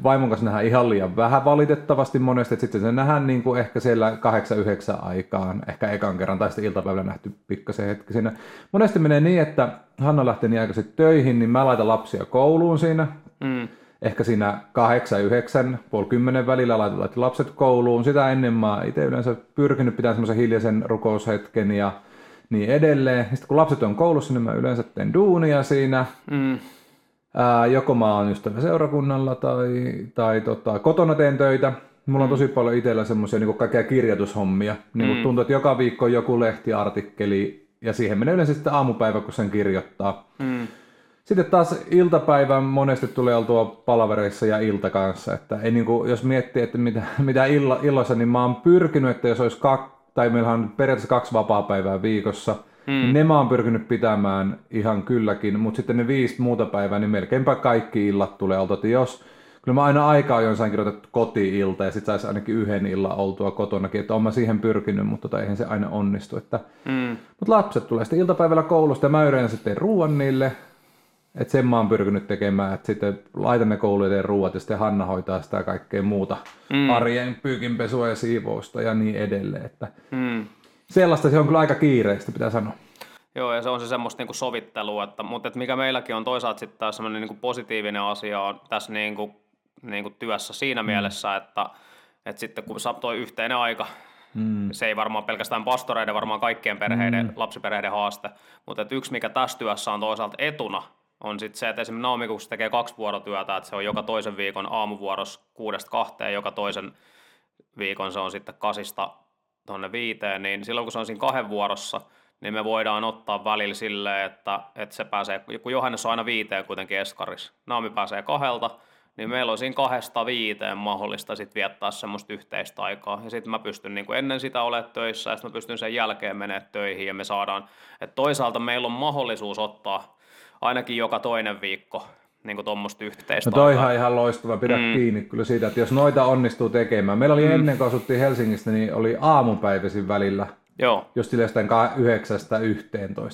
vaimon kanssa nähdään ihan liian vähän valitettavasti monesti, että sitten se nähdään niin kuin ehkä siellä 8-9 aikaan, ehkä ekan kerran, tai sitten iltapäivällä nähty pikkasen hetki siinä. Monesti menee niin, että Hanna lähtee niin aikaisin töihin, niin mä laitan lapsia kouluun siinä, mm. ehkä siinä 8-9, puoli kymmenen välillä laitan lapset kouluun. Sitä ennen mä itse yleensä pyrkinyt pitämään semmoisen hiljaisen rukoushetken ja niin edelleen. Sitten kun lapset on koulussa, niin mä yleensä teen duunia siinä. Mm Ää, joko mä oon ystävä seurakunnalla tai, tai tota, kotona teen töitä. Mulla on tosi paljon itsellä semmoisia niin kaikkia kirjoitushommia. Niin kuin tuntuu, että joka viikko on joku lehtiartikkeli ja siihen menee yleensä sitten aamupäivä, kun sen kirjoittaa. Mm. Sitten taas iltapäivän monesti tulee oltua palavereissa ja ilta kanssa. Että ei niin kuin, jos miettii, että mitä, mitä illa, illoissa, niin mä oon pyrkinyt, että jos olisi kaksi, tai meillä on periaatteessa kaksi vapaa-päivää viikossa, mm. ne mä oon pyrkinyt pitämään ihan kylläkin, mutta sitten ne viisi muuta päivää, niin melkeinpä kaikki illat tulee oltua. Että jos, kyllä mä aina aikaa jossain kirjoitettu koti-ilta ja sitten saisi ainakin yhden illan oltua kotonakin, että oon mä siihen pyrkinyt, mutta tota, eihän se aina onnistu. Että, Mm. mutta lapset tulee sitten iltapäivällä koulusta ja mä yritän sitten ruoan niille. Että sen mä oon pyrkinyt tekemään, että sitten laitan ne teen ruuat ja sitten Hanna hoitaa sitä kaikkea muuta mm. arjen pyykinpesua ja siivousta ja niin edelleen. Että Mm. Sellaista se on kyllä aika kiireistä, pitää sanoa. Joo, ja se on se semmoista niinku sovittelua, että, mutta että mikä meilläkin on toisaalta sitten taas semmoinen niinku positiivinen asia on tässä niinku, niinku työssä siinä mm. mielessä, että, että sitten kun saa toi yhteinen aika, mm. se ei varmaan pelkästään pastoreiden, varmaan kaikkien perheiden, mm. lapsiperheiden haaste, mutta että yksi mikä tässä työssä on toisaalta etuna, on sitten se, että esimerkiksi Naomi, kun se tekee kaksi vuorotyötä, että se on joka toisen viikon aamuvuorossa kuudesta kahteen, joka toisen viikon se on sitten kasista tuonne viiteen, niin silloin kun se on siinä kahden vuorossa, niin me voidaan ottaa välillä silleen, että, että se pääsee, kun Johannes on aina viiteen kuitenkin eskaris, Naomi pääsee kahdelta, niin meillä on siinä kahdesta viiteen mahdollista sit viettää semmoista yhteistä aikaa. Ja sitten mä pystyn niin kuin ennen sitä olemaan töissä, ja sitten mä pystyn sen jälkeen menemään töihin, ja me saadaan, että toisaalta meillä on mahdollisuus ottaa ainakin joka toinen viikko niin tuommoista yhteistä No toihan ihan loistava, pidä mm. kiinni kyllä siitä, että jos noita onnistuu tekemään. Meillä oli mm. ennen kuin asuttiin Helsingistä, niin oli aamupäiväisin välillä, Joo. sille jostain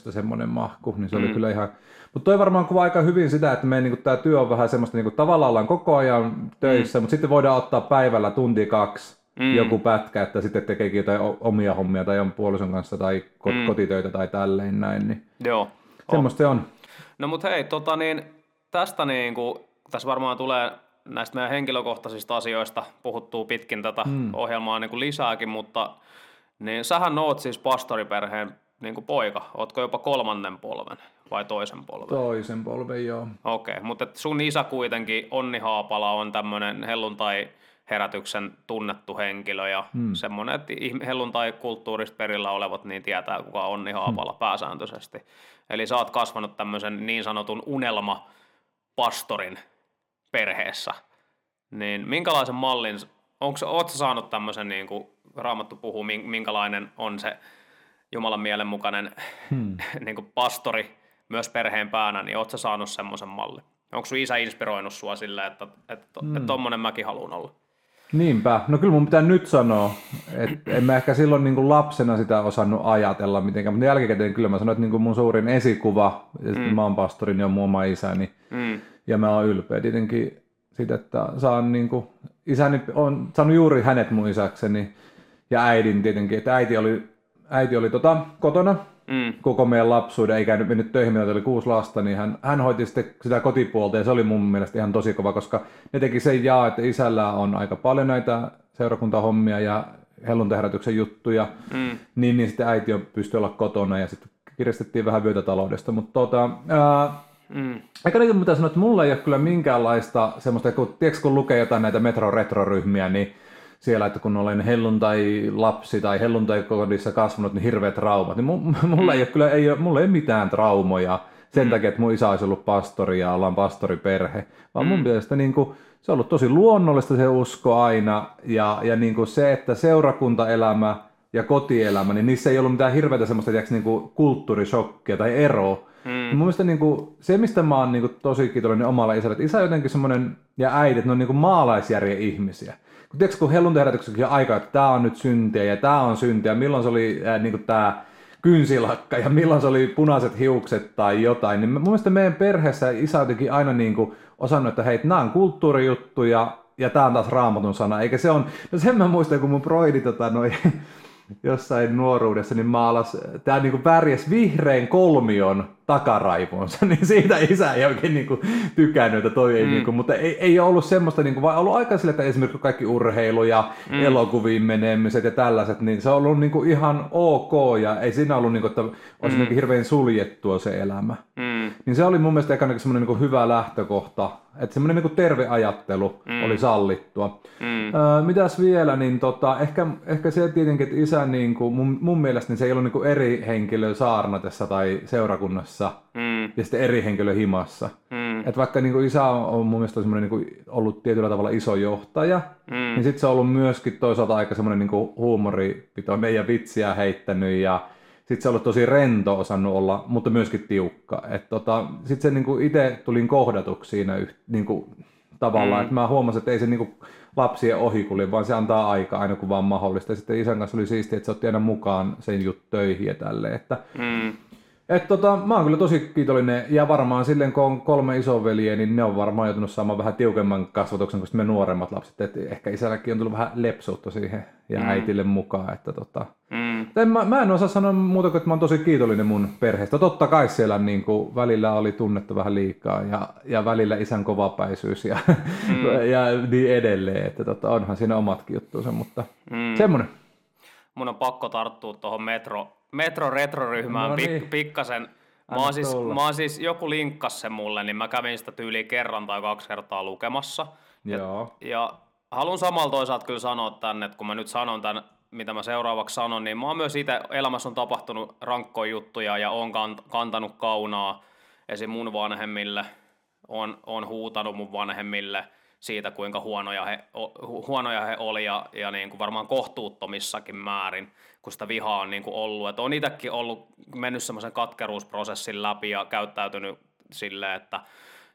9-11 semmoinen mahku, niin se oli kyllä ihan... Mutta toi varmaan kuvaa aika hyvin sitä, että meidän niin tämä työ on vähän semmoista, niin kuin, tavallaan ollaan koko ajan töissä, mutta sitten voidaan ottaa päivällä tunti kaksi mm. joku pätkä, että sitten tekeekin jotain omia hommia tai on puolison kanssa tai mm. kotitöitä tai tälleen näin, niin Joo. semmoista se on. No mutta hei, tota niin, tästä niin kuin, tässä varmaan tulee näistä meidän henkilökohtaisista asioista puhuttuu pitkin tätä mm. ohjelmaa niin kuin lisääkin, mutta niin sähän oot siis pastoriperheen niin kuin poika. Ootko jopa kolmannen polven vai toisen polven? Toisen polven, joo. Okei, okay, mutta sun isä kuitenkin, Onni Haapala, on tämmöinen helluntai herätyksen tunnettu henkilö ja hmm. semmoinen, että helluntai-kulttuurista perillä olevat niin tietää, kuka on Onni Haapala hmm. pääsääntöisesti. Eli sä oot kasvanut tämmöisen niin sanotun unelma-pastorin perheessä. Niin minkälaisen mallin, onko, oot saanut tämmöisen, niin kuin Raamattu puhuu, min- minkälainen on se Jumalan mielenmukainen hmm. niin kuin pastori myös perheen päänä, niin oot sä saanut semmoisen mallin? Onko sun isä inspiroinut sua silleen, että, että, hmm. että tommonen mäkin haluan olla? Niinpä. No kyllä mun pitää nyt sanoa, että en mä ehkä silloin niin kuin lapsena sitä osannut ajatella mitenkään, mutta jälkikäteen kyllä mä sanoin, että niin kuin mun suurin esikuva, ja mm. mä oon pastori, niin on mun oma isäni. Mm. Ja mä oon ylpeä tietenkin siitä, että saan niin kuin, isäni on saanut juuri hänet mun isäkseni ja äidin tietenkin, että äiti oli, äiti oli tota, kotona Mm. koko meidän lapsuuden, eikä nyt mennyt töihin, meillä oli kuusi lasta, niin hän, hän hoiti sitten sitä kotipuolta ja se oli mun mielestä ihan tosi kova, koska ne teki sen jaa, että isällä on aika paljon näitä seurakuntahommia ja helluntaherätyksen juttuja, Mm. niin, niin sitten äiti on pystyi olla kotona ja sitten kiristettiin vähän vyötä taloudesta, mutta tota, ää, Mm. Eikä niin mitä sanoa, että mulla ei ole kyllä minkäänlaista semmoista, kun, tiedätkö, kun lukee jotain näitä metro-retro-ryhmiä, niin siellä, että kun olen helluntai-lapsi tai helluntai-kodissa kasvanut, niin hirveät traumat. Niin mu- mulla ei ole kyllä ei ole, mulla ei ole mitään traumoja sen takia, että mun isä olisi ollut pastori ja ollaan pastoriperhe. Vaan mun mielestä niin kuin, se on ollut tosi luonnollista se usko aina ja, ja niin kuin se, että seurakuntaelämä ja kotielämä, niin niissä ei ollut mitään hirveätä semmoista tiedätkö, niin kuin kulttuurishokkia tai eroa. Mm. Mun mielestä niin kuin, se, mistä mä oon niin kuin, tosi kiitollinen omalla isällä, että isä on jotenkin semmoinen, ja äidit, ne on niin kuin maalaisjärjen ihmisiä. Kun tiedätkö, kun helluntaherätyksenkin on aika, että tämä on nyt syntiä ja tämä on syntiä, milloin se oli ää, niin kuin tämä kynsilakka ja milloin se oli punaiset hiukset tai jotain, niin mun mielestä meidän perheessä isä jotenkin aina niin kuin osannut, että hei, nämä on kulttuurijuttuja ja tämä on taas raamatun sana, eikä se on, no sen mä muistan, kun mun broidi tota, noi, jossain nuoruudessa, niin maalas, tää niinku värjäs vihreän kolmion takaraivoonsa, niin siitä isä ei oikein niinku tykännyt, että toi ei mm. niinku, mutta ei, ei ole ollut semmoista, niinku, vaan ollut aika sille, että esimerkiksi kaikki urheilu ja mm. elokuviin menemiset ja tällaiset, niin se on ollut niinku ihan ok ja ei siinä ollut, niinku, että olisi mm. hirveän suljettua se elämä. Mm. niin se oli mun mielestä ekana semmoinen niin hyvä lähtökohta, että semmoinen niin terve ajattelu mm. oli sallittua. Mm. Öö, mitäs vielä, niin tota, ehkä, ehkä se tietenkin, että isä niin kuin, mun, mun mielestä niin se ei ollut niin kuin eri henkilö saarnatessa tai seurakunnassa mm. ja sitten eri henkilö himassa. Mm. Et vaikka niin kuin isä on mun mielestä semmoinen niin kuin ollut tietyllä tavalla iso johtaja, mm. niin sitten se on ollut myöskin toisaalta aika semmoinen niin kuin huumoripitoinen ja vitsiä heittänyt ja sitten se on ollut tosi rento osannut olla, mutta myöskin tiukka. Tota, sitten se niinku itse tulin kohdatuksi siinä yht, niinku, tavallaan, mm. että mä huomasin, että ei se niinku lapsien ohikuli, vaan se antaa aikaa aina kun vaan mahdollista. Ja sitten isän kanssa oli siistiä, että se otti aina mukaan sen juttu töihin ja tälleen. Että, mm. Et tota, mä oon kyllä tosi kiitollinen ja varmaan silleen kun on kolme isoveliä, niin ne on varmaan joutunut saamaan vähän tiukemman kasvatuksen kuin me nuoremmat lapset. Et ehkä isälläkin on tullut vähän lepsuutta siihen ja mm. äitille mukaan. Että tota, mm. en, mä, mä, en osaa sanoa muuta kuin, että mä oon tosi kiitollinen mun perheestä. Totta kai siellä niin kuin, välillä oli tunnettu vähän liikaa ja, ja välillä isän kovapäisyys ja, mm. ja niin edelleen. Että tota, onhan siinä omatkin juttuunsa, mutta mm. semmonen. Mun on pakko tarttua tuohon metro Metro Retro-ryhmään no niin. pik, pikkasen. Mä oon, siis, mä oon siis, joku linkkas sen mulle, niin mä kävin sitä tyyliin kerran tai kaksi kertaa lukemassa. Joo. Ja, ja haluan samalla toisaalta kyllä sanoa tänne, että kun mä nyt sanon tämän, mitä mä seuraavaksi sanon, niin mä oon myös itse, elämässä on tapahtunut rankkoja juttuja ja oon kantanut kaunaa esim. mun vanhemmille, on, on huutanut mun vanhemmille siitä, kuinka huonoja he, huonoja he oli ja, ja niin kuin varmaan kohtuuttomissakin määrin kun sitä vihaa on niin kuin ollut. Et on itsekin ollut mennyt semmoisen katkeruusprosessin läpi ja käyttäytynyt silleen, että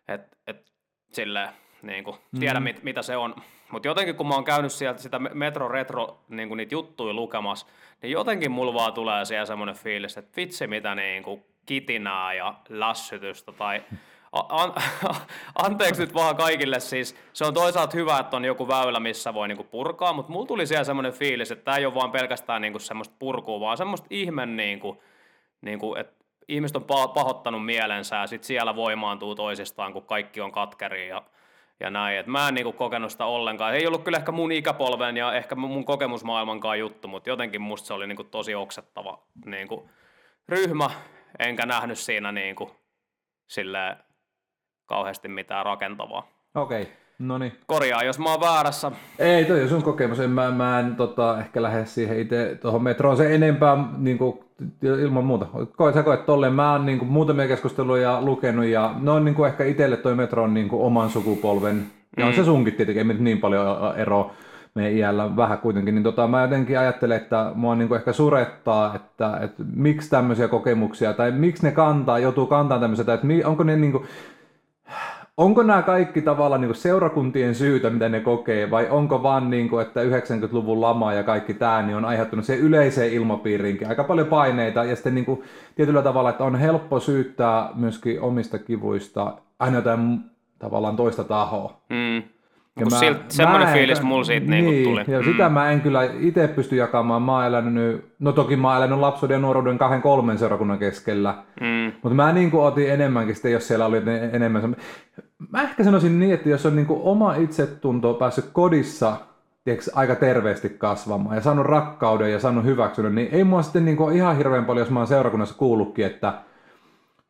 et, et, silleen, niin kuin, tiedä mit, mitä se on. Mutta jotenkin kun mä oon käynyt sieltä sitä Metro Retro niin kuin niitä juttuja lukemassa, niin jotenkin mulla vaan tulee siellä semmoinen fiilis, että vitsi mitä niin kuin kitinää ja lässytystä tai an, anteeksi nyt vaan kaikille siis, se on toisaalta hyvä, että on joku väylä, missä voi niinku purkaa, mutta mulla tuli siellä semmoinen fiilis, että tämä ei ole vaan pelkästään niinku semmoista purkua, vaan semmoista ihme, niinku, niinku, että ihmiset on pahoittanut mielensä ja sitten siellä voimaantuu toisistaan, kun kaikki on katkeri ja, ja näin. Et mä en niinku kokenut sitä ollenkaan. Ei ollut kyllä ehkä mun ikäpolven ja ehkä mun kokemusmaailmankaan juttu, mutta jotenkin musta se oli niinku tosi oksettava niinku ryhmä, enkä nähnyt siinä niinku, silleen, kauheasti mitään rakentavaa. Okei, okay. no niin. Korjaa, jos mä oon väärässä. Ei, toi on sun kokemus. En, mä, mä en tota, ehkä lähde siihen itse tuohon metroon se enempää niin kuin, ilman muuta. Koet, sä koet tolleen. Mä oon niin kuin, muutamia keskusteluja lukenut ja ne on niin kuin, ehkä itselle toi metro on niin kuin, oman sukupolven. Ja on mm. se sunkin tietenkin, ei niin paljon eroa meidän iällä vähän kuitenkin, niin tota, mä jotenkin ajattelen, että mua niin ehkä surettaa, että, että miksi tämmöisiä kokemuksia, tai miksi ne kantaa, joutuu kantaa tämmöisiä, että onko ne niin kuin, onko nämä kaikki tavallaan niin seurakuntien syytä, mitä ne kokee, vai onko vaan niin kuin, että 90-luvun lama ja kaikki tämä niin on aiheuttanut se yleiseen ilmapiiriinkin aika paljon paineita, ja sitten niin kuin, tietyllä tavalla, että on helppo syyttää myöskin omista kivuista aina jotain tavallaan toista tahoa. Mm. Ja mä, siltä, semmoinen fiilis mulla siitä niin, niin tuli. Ja mm. sitä mä en kyllä itse pysty jakamaan. Mä oon elänyt, no toki mä oon elänyt lapsuuden ja nuoruuden kahden kolmen seurakunnan keskellä. Mm. Mutta mä niin kuin otin enemmänkin sitten, jos siellä oli enemmän. Mä ehkä sanoisin niin, että jos on niin kuin oma itsetunto päässyt kodissa tiedätkö, aika terveesti kasvamaan ja saanut rakkauden ja saanut hyväksynyt, niin ei mua sitten niin kuin ihan hirveän paljon, jos mä oon seurakunnassa kuullutkin, että –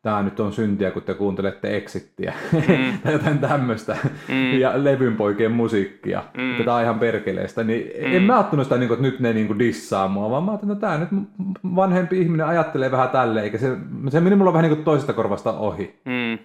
tämä nyt on syntiä, kun te kuuntelette Exittiä mm. tai jotain tämmöistä, mm. ja levynpoikien musiikkia, mm. että tämä on ihan perkeleistä, niin mm. en mä ajattunut sitä, niin että nyt ne niin dissaa mua, vaan mä ajattelin, että tämä nyt vanhempi ihminen ajattelee vähän tälleen, eikä se, se meni mulla vähän niin kuin toisesta korvasta ohi. Mm.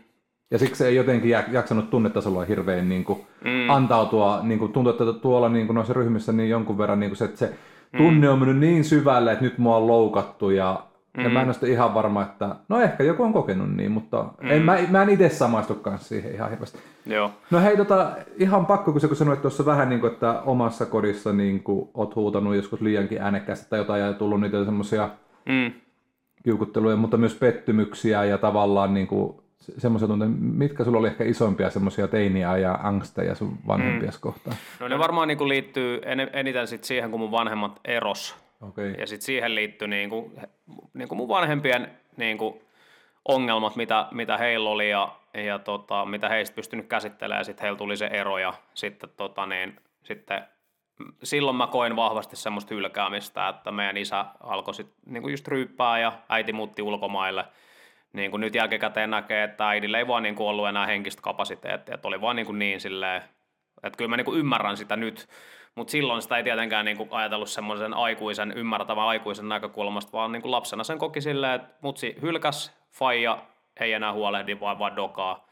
Ja siksi ei jotenkin jaksanut tunnetasolla hirveän niin kuin mm. antautua, niin kuin tuntuu, että tuolla niin kuin noissa ryhmissä niin jonkun verran niin kuin se, että se tunne on mennyt niin syvälle, että nyt mua on loukattu ja Mm. Ja mä en ole ihan varma, että no ehkä joku on kokenut niin, mutta mm. en, mä, mä en itse samaistu kanssa siihen ihan hirveästi. Joo. No hei, tota, ihan pakko, kun sä kun sanoit tuossa vähän niin kuin, että omassa kodissa niin kuin, oot huutanut joskus liiankin äänekkäästi tai jotain ja tullut niitä semmoisia mm. kiukutteluja, mutta myös pettymyksiä ja tavallaan niin kuin, semmoisia tunteita, mitkä sulla oli ehkä isompia semmoisia teiniä ja angsteja sun vanhempia mm. kohtaan? No ne varmaan niin kuin liittyy eniten sit siihen, kun mun vanhemmat eros Okay. Ja sitten siihen liittyi niin kuin, niin kuin mun vanhempien niin kuin ongelmat, mitä, mitä heillä oli ja, ja tota, mitä heistä pystynyt käsittelemään. Sitten heillä tuli se ero ja sitten, tota, niin, sitten silloin mä koin vahvasti semmoista hylkäämistä, että meidän isä alkoi sitten niin just ryyppää ja äiti muutti ulkomaille. niin kuin nyt jälkikäteen näkee, että äidillä ei vaan niin kuin ollut enää henkistä kapasiteettia, että oli vaan niin, kuin niin silleen, että kyllä mä niin kuin ymmärrän sitä nyt, mutta silloin sitä ei tietenkään niin kuin ajatellut semmoisen aikuisen, ymmärtävän aikuisen näkökulmasta, vaan niin kuin lapsena sen koki silleen, että mutsi hylkäs, faija ei enää huolehdi, vaan vaan dokaa.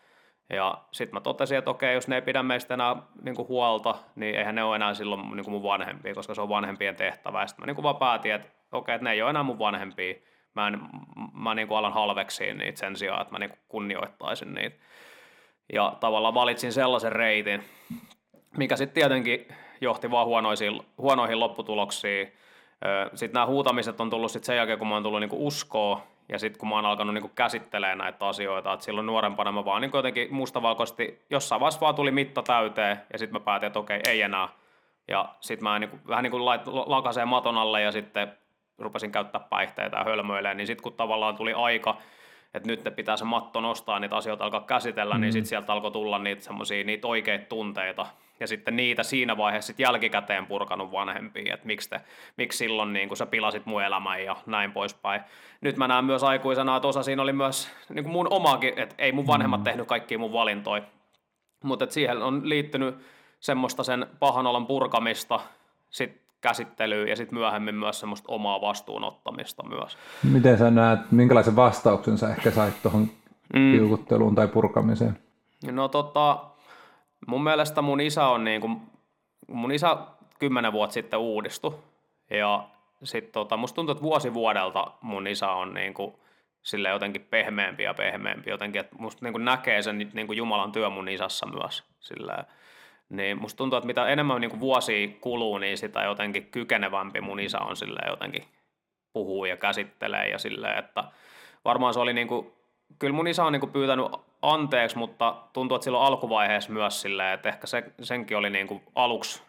Ja sitten mä totesin, että okei, jos ne ei pidä meistä enää niin kuin huolta, niin eihän ne ole enää silloin niin kuin mun vanhempia, koska se on vanhempien tehtävä. Sitten mä niin kuin vaan päätin, että okei, että ne ei ole enää mun vanhempia. Mä, en, mä niin kuin alan halveksiin niitä sen sijaan, että mä niin kuin kunnioittaisin niitä. Ja tavallaan valitsin sellaisen reitin, mikä sitten tietenkin johti vaan huonoihin, huonoihin lopputuloksiin. Sitten nämä huutamiset on tullut sitten sen jälkeen, kun mä oon tullut niinku uskoa ja sitten kun mä oon alkanut niinku käsittelemään näitä asioita, että silloin nuorempana mä vaan niinku jotenkin mustavalkoisesti, jossain vaiheessa vaan tuli mitta täyteen ja sitten mä päätin, että okei, ei enää. Ja sitten mä niinku, vähän niin kuin lakaseen maton alle ja sitten rupesin käyttää päihteitä ja hölmöilemään, niin sitten kun tavallaan tuli aika, että nyt ne pitää se matto nostaa, niitä asioita alkaa käsitellä, niin mm. niin sitten sieltä alkoi tulla niitä semmoisia niitä oikeita tunteita, ja sitten niitä siinä vaiheessa sit jälkikäteen purkanut vanhempiin, että miksi, te, miksi silloin niin kun sä pilasit mun elämän ja näin poispäin. Nyt mä näen myös aikuisena, että osa siinä oli myös niin kuin mun omaakin, että ei mun vanhemmat mm. tehnyt kaikkia mun valintoja, mutta siihen on liittynyt semmoista sen pahan olon purkamista, sit käsittelyyn ja sitten myöhemmin myös semmoista omaa vastuunottamista myös. Miten sä näet, minkälaisen vastauksen sä ehkä sait tuohon mm. kiukutteluun tai purkamiseen? No tota, mun mielestä mun isä on niin kuin, mun isä kymmenen vuotta sitten uudistui ja sitten tota, musta tuntuu, että vuosi vuodelta mun isä on niin kuin, sille jotenkin pehmeämpi ja pehmeämpi jotenkin, että musta niin kuin näkee sen niin kuin Jumalan työ mun isässä myös silleen, niin musta tuntuu, että mitä enemmän niin kuin vuosia kuluu, niin sitä jotenkin kykenevämpi mun isä on silleen jotenkin puhuu ja käsittelee ja silleen, että varmaan se oli niin kuin, kyllä mun isä on niin kuin pyytänyt anteeksi, mutta tuntuu, että silloin alkuvaiheessa myös silleen, että ehkä se, senkin oli niin kuin aluksi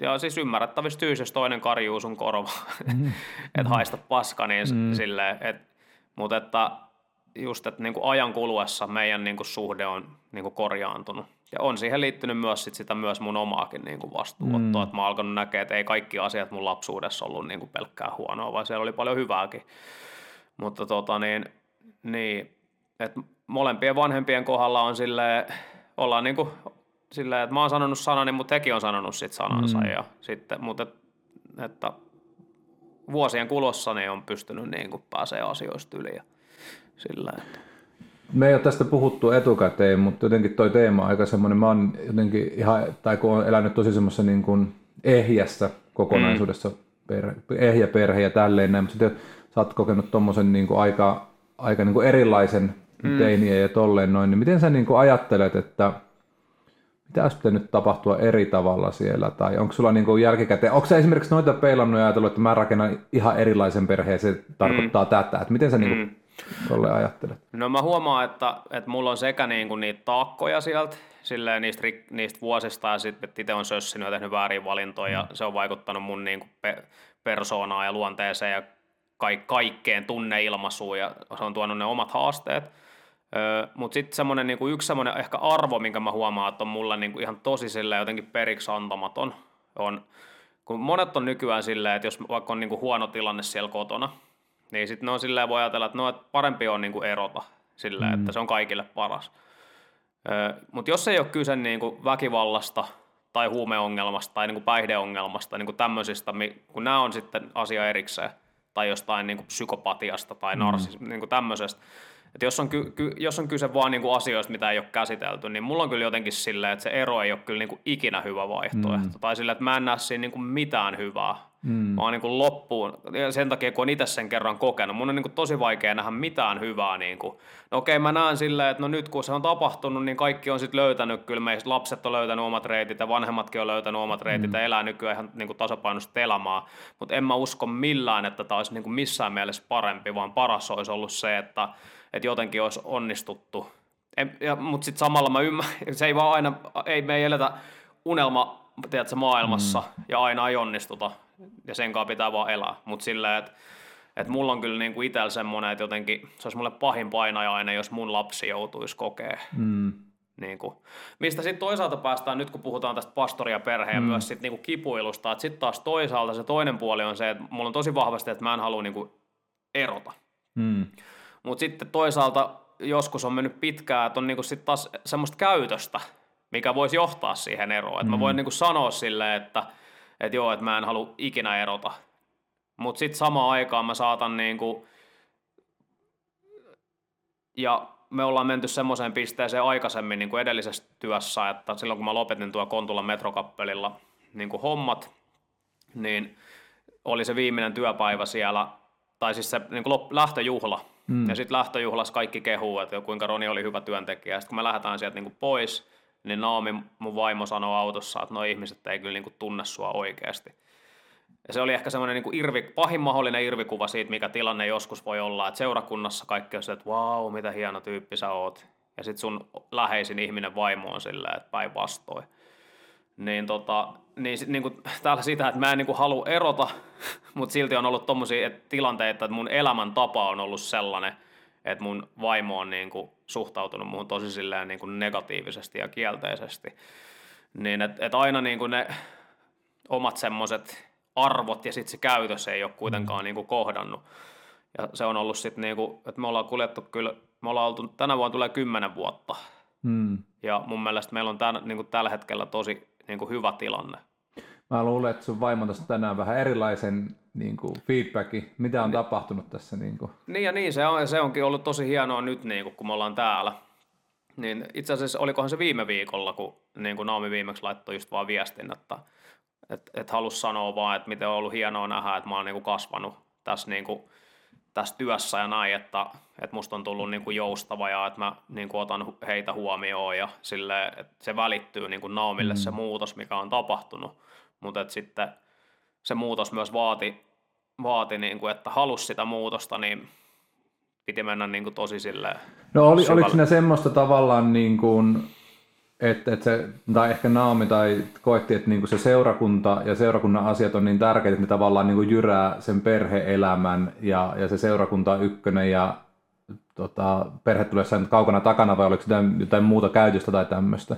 ja siis ymmärrettävistä syistä, jos toinen karjuu sun korva, mm. että haista paska, niin mm. silleen, että, mutta että just, että niin kuin ajan kuluessa meidän niin kuin suhde on niin kuin korjaantunut. Ja on siihen liittynyt myös sit sitä myös mun omaakin niin kuin vastuunottoa, mm. että mä oon alkanut näkeä, että ei kaikki asiat mun lapsuudessa ollut niin kuin pelkkää huonoa, vaan siellä oli paljon hyvääkin. Mutta tota niin, niin että molempien vanhempien kohdalla on silleen, ollaan niin kuin silleen, että mä oon sanonut sanani, mutta tekin on sanonut sit sanansa. Mm. Ja sitten, mutta että vuosien kulossa niin on pystynyt niin kuin pääsee asioista yli ja sillä, että me ei ole tästä puhuttu etukäteen, mutta jotenkin toi teema on aika semmoinen, mä oon jotenkin ihan, tai kun on elänyt tosi semmoisessa niin kuin ehjässä kokonaisuudessa, mm. perhe, ehjä perhe ja tälleen näin, mutta sitten sä oot kokenut tuommoisen niin kuin aika, aika niin kuin erilaisen mm. teiniä ja tolleen noin, niin miten sä niin kuin ajattelet, että mitä olisi pitänyt tapahtua eri tavalla siellä, tai onko sulla niin kuin jälkikäteen, onko sä esimerkiksi noita peilannut ja ajatellut, että mä rakennan ihan erilaisen perheen, se tarkoittaa mm. tätä, että miten sä niin kuin mm Tolle ajattelet? No mä huomaan, että, että mulla on sekä niinku niitä taakkoja sieltä, silleen niistä, niistä vuosista ja sitten itse on sössinyt ja tehnyt väärin valintoja mm. ja se on vaikuttanut mun niinku pe, persoonaan ja luonteeseen ja ka- kaikkeen tunneilmaisuun ja se on tuonut ne omat haasteet. Öö, Mutta sitten semmoinen niinku yksi semmoinen ehkä arvo, minkä mä huomaan, että on mulle niinku ihan tosi silleen jotenkin periksi antamaton, on, kun monet on nykyään silleen, että jos vaikka on niinku huono tilanne siellä kotona, niin sitten ne on silleen voi ajatella, että no, että parempi on niinku erota silleen, mm. että se on kaikille paras. Mutta jos ei ole kyse niinku väkivallasta tai huumeongelmasta tai niinku päihdeongelmasta, niinku tämmöisistä, kun nämä on sitten asia erikseen, tai jostain niinku psykopatiasta tai narsismista, mm. niinku tämmöisestä, et jos, on ky, ky, jos on kyse vaan niinku asioista, mitä ei ole käsitelty, niin mulla on kyllä jotenkin silleen, että se ero ei ole kyllä niinku ikinä hyvä vaihtoehto. Mm. Tai silleen, että mä en näe siinä niinku mitään hyvää. Mm. Vaan niin loppuun, ja sen takia kun on itse sen kerran kokenut, mun on niin tosi vaikea nähdä mitään hyvää. Niin kuin. No okei, mä näen silleen, että no nyt kun se on tapahtunut, niin kaikki on sitten löytänyt, kyllä meistä lapset on löytänyt omat reitit ja vanhemmatkin on löytänyt omat reitit mm. ja elää nykyään ihan niin tasapainoista elämää. Mutta en mä usko millään, että tämä olisi niin kuin missään mielessä parempi, vaan paras olisi ollut se, että, että jotenkin olisi onnistuttu. Mutta sitten samalla mä ymmärrän, se ei vaan aina, ei me ei eletä unelma tiedätkö, maailmassa mm. ja aina ei onnistuta ja sen kanssa pitää vaan elää. Mutta silleen, että et mulla on kyllä niinku itsellä semmoinen, että jotenkin se olisi mulle pahin painajainen, jos mun lapsi joutuisi kokea. Mm. Niinku. Mistä sitten toisaalta päästään, nyt kun puhutaan tästä pastori ja perheen mm. myös sit niinku kipuilusta, että sitten taas toisaalta se toinen puoli on se, että mulla on tosi vahvasti, että mä en halua niinku erota. Mm. Mutta sitten toisaalta joskus on mennyt pitkään, että on niinku sit taas semmoista käytöstä, mikä voisi johtaa siihen eroon. Et mm. Mä voin niinku sanoa silleen, että et joo, että mä en halua ikinä erota. Mutta sitten samaan aikaan mä saatan niinku, ja me ollaan menty semmoiseen pisteeseen aikaisemmin niin kuin edellisessä työssä, että silloin kun mä lopetin tuo Kontulan metrokappelilla niin kuin hommat, niin oli se viimeinen työpäivä siellä, tai siis se niin kuin lähtöjuhla, mm. ja sitten lähtöjuhlas kaikki kehuu, että kuinka Roni oli hyvä työntekijä, sitten kun me lähdetään sieltä niin kuin pois, niin Naomi, mun vaimo, sanoi autossa, että nuo ihmiset ei kyllä niin kuin tunne sua oikeasti. Ja se oli ehkä semmoinen niin kuin irvi, pahin mahdollinen irvikuva siitä, mikä tilanne joskus voi olla, että seurakunnassa kaikki on se, että vau, mitä hieno tyyppi sä oot. Ja sitten sun läheisin ihminen vaimo on silleen, että päinvastoin. Niin, tota, niin, niin kuin täällä sitä, että mä en niin kuin halua erota, mutta silti on ollut tommosia tilanteita, että mun elämäntapa on ollut sellainen, että mun vaimo on niin kuin suhtautunut muuhun tosi silleen niin kuin negatiivisesti ja kielteisesti. Niin että et aina niin kuin ne omat semmoiset arvot ja sitten se käytös ei ole kuitenkaan mm. niin kuin kohdannut. Ja se on ollut sitten niin kuin, että me ollaan kuljettu kyllä, me ollaan oltu, tänä vuonna tulee kymmenen vuotta. Mm. Ja mun mielestä meillä on tämän, niin kuin tällä hetkellä tosi niin kuin hyvä tilanne. Mä luulen, että sun vaimo tästä tänään vähän erilaisen niin kuin feedbacki, mitä on niin, tapahtunut tässä. Niin, kuin. niin ja niin, se, on, se onkin ollut tosi hienoa nyt, niin kuin, kun me ollaan täällä. Niin itse asiassa olikohan se viime viikolla, kun niin kuin Naomi viimeksi laittoi just vaan viestin, että että et halus sanoa vaan, että miten on ollut hienoa nähdä, että mä oon niinku kasvanut tässä, niinku, tässä työssä ja näin, että, että musta on tullut niinku joustava ja että mä niinku otan heitä huomioon ja sille, että se välittyy niinku Naomille mm. se muutos, mikä on tapahtunut, mutta että sitten se muutos myös vaati, vaati niinku, että halus sitä muutosta, niin piti mennä niinku tosi silleen No oli, oliko siinä semmoista tavallaan niin kuin, että et se, tai ehkä Naomi tai koetti, että niinku se seurakunta ja seurakunnan asiat on niin tärkeitä, että ne tavallaan niinku jyrää sen perheelämän ja, ja se seurakunta on ykkönen ja tota, perhe tulee nyt kaukana takana vai oliko jotain, jotain muuta käytöstä tai tämmöistä?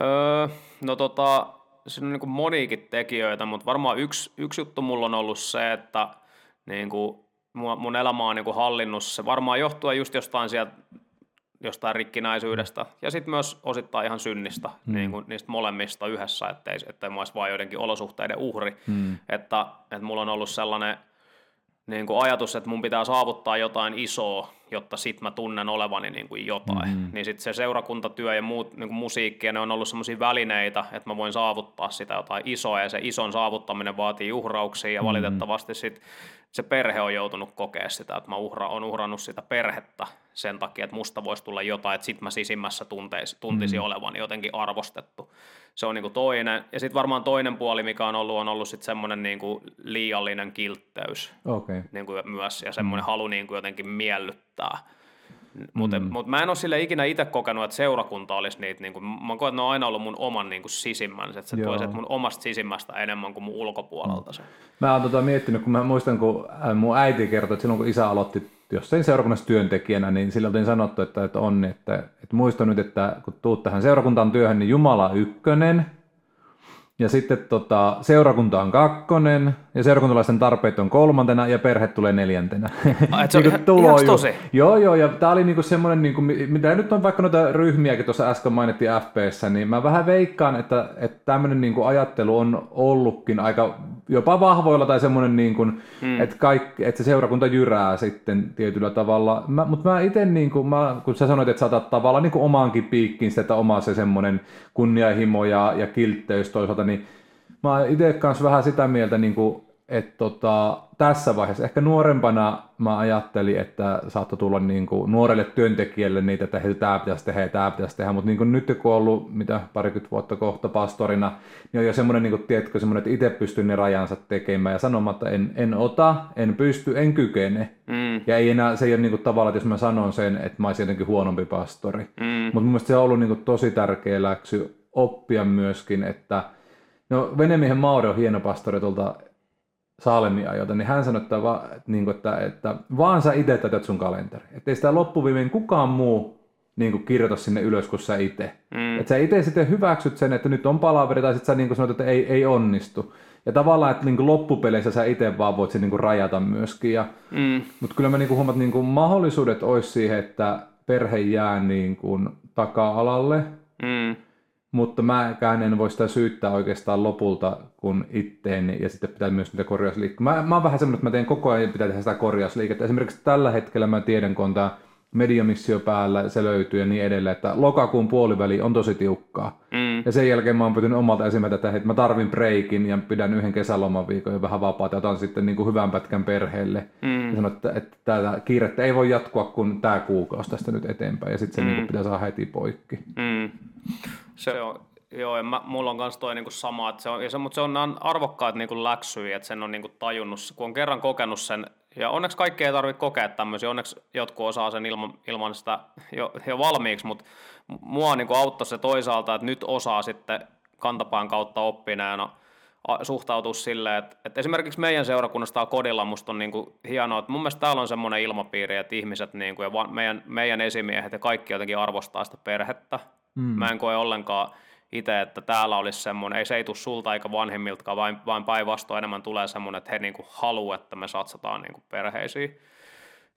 Öö, no tota, siinä on niin moniikin tekijöitä, mutta varmaan yksi, yksi juttu mulla on ollut se, että niin kuin, mun elämä on niin hallinnut se varmaan johtuen just jostain sieltä jostain rikkinäisyydestä ja sitten myös osittain ihan synnistä, mm. niin kuin niistä molemmista yhdessä, ettei, ettei mä olisi vain joidenkin olosuhteiden uhri. Mm. Että, että mulla on ollut sellainen niin kuin ajatus, että mun pitää saavuttaa jotain isoa, jotta sit mä tunnen olevani niin kuin jotain. Mm-hmm. Niin sitten se seurakuntatyö ja muut niin kuin musiikki, ja ne on ollut sellaisia välineitä, että mä voin saavuttaa sitä jotain isoa, ja se ison saavuttaminen vaatii uhrauksia, ja mm-hmm. valitettavasti sit se perhe on joutunut kokea sitä, että mä uhra, on uhrannut sitä perhettä sen takia, että musta voisi tulla jotain, että sit mä sisimmässä tunteisi, tuntisi mm. olevani jotenkin arvostettu. Se on niin kuin toinen. Ja sitten varmaan toinen puoli, mikä on ollut, on ollut sitten semmoinen niin kuin liiallinen kiltteys okay. niin kuin myös, ja semmoinen mm. halu niin kuin jotenkin miellyttää. Mutta mm. mut mä en ole sille ikinä itse kokenut, että seurakunta olisi niitä, niin kuin, mä koen, että ne on aina ollut mun oman niin kuin sisimmän, että se toisi mun omasta sisimmästä enemmän kuin mun ulkopuolelta se. Mä oon tota miettinyt, kun mä muistan, kun äh, mun äiti kertoi, että silloin kun isä aloitti jossain seurakunnassa työntekijänä, niin sillä oltiin sanottu, että, että on, että, että muista nyt, että kun tuut tähän seurakuntaan työhön, niin Jumala ykkönen, ja sitten tota, seurakunta on kakkonen, ja seurakuntalaisten tarpeet on kolmantena, ja perhe tulee neljäntenä. Ai, se niin tulo tosi? Joo, joo, ja tämä oli niinku semmoinen, niinku, mitä nyt on vaikka noita ryhmiäkin tuossa äsken mainittiin FPS, niin mä vähän veikkaan, että, että tämmöinen niinku ajattelu on ollutkin aika jopa vahvoilla, tai semmoinen, niinku, hmm. että, kaikki, että se seurakunta jyrää sitten tietyllä tavalla. Mä, mutta mä itse, niinku, mä, kun sä sanoit, että saatat tavallaan niinku omaankin piikkiin sitä, että oma se semmoinen kunnianhimo ja, ja kiltteys toisaalta, niin mä itse kanssa vähän sitä mieltä, niin kuin, että tota, tässä vaiheessa, ehkä nuorempana mä ajattelin, että saattoi tulla niin kuin, nuorelle työntekijälle niitä, että hei, tämä pitäisi tehdä ja tämä pitäisi tehdä, mutta niin kuin, nyt kun on ollut mitä parikymmentä vuotta kohta pastorina, niin on jo semmoinen, niin kuin, tiedätkö, semmoinen, että itse pystyn ne rajansa tekemään ja sanomaan, että en, en ota, en pysty, en kykene. Mm. Ja ei enää, se ei ole niin kuin, tavallaan, että jos mä sanon sen, että mä olisin jotenkin huonompi pastori. Mm. Mutta mun mielestä se on ollut niin kuin, tosi tärkeä läksy oppia myöskin, että no venemiehen Mauri on hieno pastori tuolta Saalemin ajoilta, niin hän sanoi, että, va, niin kuin, että, että vaan sä itse täytät sun kalenteri. Että ei sitä loppuviimein kukaan muu niin kuin kirjoita sinne ylös kuin sä itse. Mm. Että sä itse sitten hyväksyt sen, että nyt on palaveri, tai sitten sä niin kuin sanot, että ei, ei onnistu. Ja tavallaan, että niin kuin loppupeleissä sä itse vaan voit sen niin kuin rajata myöskin. Ja, Mm. mutta kyllä mä niin kuin huomaan, että niin kuin mahdollisuudet olisi siihen, että perhe jää niin kuin taka-alalle, Mm. Mutta mäkään en voi sitä syyttää oikeastaan lopulta kuin itteeni ja sitten pitää myös niitä korjausliikkeitä. Mä, mä oon vähän semmoinen, että mä teen koko ajan pitää tehdä sitä korjausliikettä. Esimerkiksi tällä hetkellä mä tiedän, kun on tämä mediamissio päällä, se löytyy ja niin edelleen, että lokakuun puoliväli on tosi tiukkaa. Mm. Ja sen jälkeen mä oon pitänyt omalta esimerkiksi, että mä tarvin breikin ja pidän yhden kesäloman viikon ja vähän vapaata ja otan sitten niin kuin hyvän pätkän perheelle. Mm. Ja sanon, että, että tätä kiirettä ei voi jatkua kuin tämä kuukausi tästä nyt eteenpäin ja sitten se mm. niin kuin pitää saada heti poikki. Mm. Se on, joo, ja mä, mulla on kanssa toi niinku sama, että se on, ja se, mutta se on arvokkaat niinku läksyjä, että sen on niinku tajunnut, kun on kerran kokenut sen, ja onneksi kaikki ei tarvitse kokea tämmöisiä, onneksi jotkut osaa sen ilman, ilman sitä jo, jo valmiiksi, mutta mua niinku auttoi se toisaalta, että nyt osaa sitten kantapään kautta oppineena a- suhtautua silleen, että, että esimerkiksi meidän seurakunnassa täällä kodilla musta on niinku hienoa, että mun mielestä täällä on semmoinen ilmapiiri, että ihmiset niinku, ja va- meidän, meidän esimiehet ja kaikki jotenkin arvostaa sitä perhettä. Mm. Mä en koe ollenkaan itse, että täällä olisi semmoinen, ei se ei tule sulta eikä vanhemmiltakaan, vaan, vaan päinvastoin enemmän tulee semmoinen, että he niinku haluaa, että me satsataan niinku perheisiin.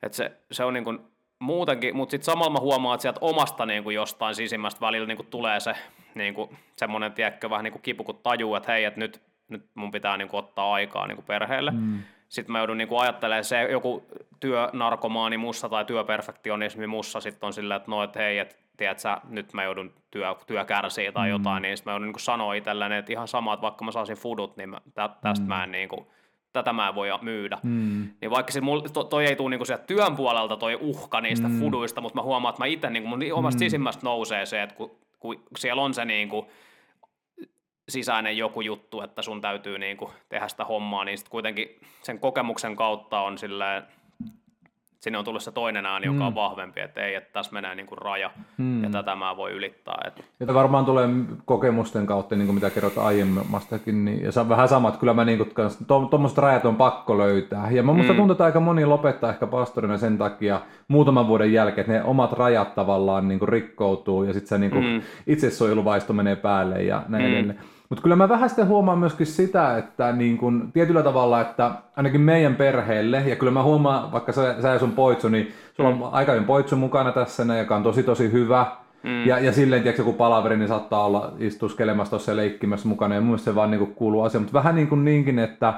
Että se, se on niinku muutenkin, mutta sitten samalla mä huomaan, että sieltä omasta niinku jostain sisimmästä välillä niinku tulee se niinku, semmoinen, tiedätkö, vähän niinku kipu, kun tajuu, että hei, että nyt, nyt mun pitää niinku ottaa aikaa niinku perheelle. Mm. Sitten mä joudun niinku ajattelemaan se joku työnarkomaani mussa tai työperfektionismi mussa sitten on silleen, että no, että hei, että tiedät sä, nyt mä joudun työ, työ kärsii tai jotain, niin sitten mä joudun niinku sanoa itselleni, että ihan sama, että vaikka mä saisin fudut, niin mä, tä, tästä mm. mä en niinku, tätä mä en voi myydä. Mm. Niin vaikka se mul, to, toi ei tule niinku sieltä työn puolelta toi uhka niistä mm. fuduista, mutta mä huomaan, että mä itse niinku, mun omasta mm. sisimmästä nousee se, että kun, kun siellä on se niinku, sisäinen joku juttu, että sun täytyy niinku tehdä sitä hommaa, niin sitten kuitenkin sen kokemuksen kautta on silleen, sinne on tullut se toinen ääni, joka on vahvempi, että ei, että tässä menee niinku raja, mm. ja tätä mä voin ylittää. Että... Ja varmaan tulee kokemusten kautta, niin kuin mitä kerrot aiemmastakin, niin, ja se on vähän sama, että kyllä mä niin kuin, tuommoiset rajat on pakko löytää. Ja mä musta mm. tuntuu, että aika moni lopettaa ehkä pastorina sen takia muutaman vuoden jälkeen, että ne omat rajat tavallaan niin kuin rikkoutuu, ja sitten se niin kuin mm. itsesuojeluvaisto menee päälle ja näin mm. edelleen. Mutta kyllä mä vähän sitten huomaan myöskin sitä, että niin kun, tietyllä tavalla, että ainakin meidän perheelle, ja kyllä mä huomaan, vaikka sä, sä ja sun poitsu, niin sulla on mm. aika hyvin poitsu mukana tässä, joka on tosi tosi hyvä. Mm. Ja, ja silleen, tiedätkö, joku palaveri, niin saattaa olla istuskelemassa tuossa ja leikkimässä mukana, ja mun mielestä se vaan niin kuin kuuluu asiaan. Mutta vähän niin kuin niinkin, että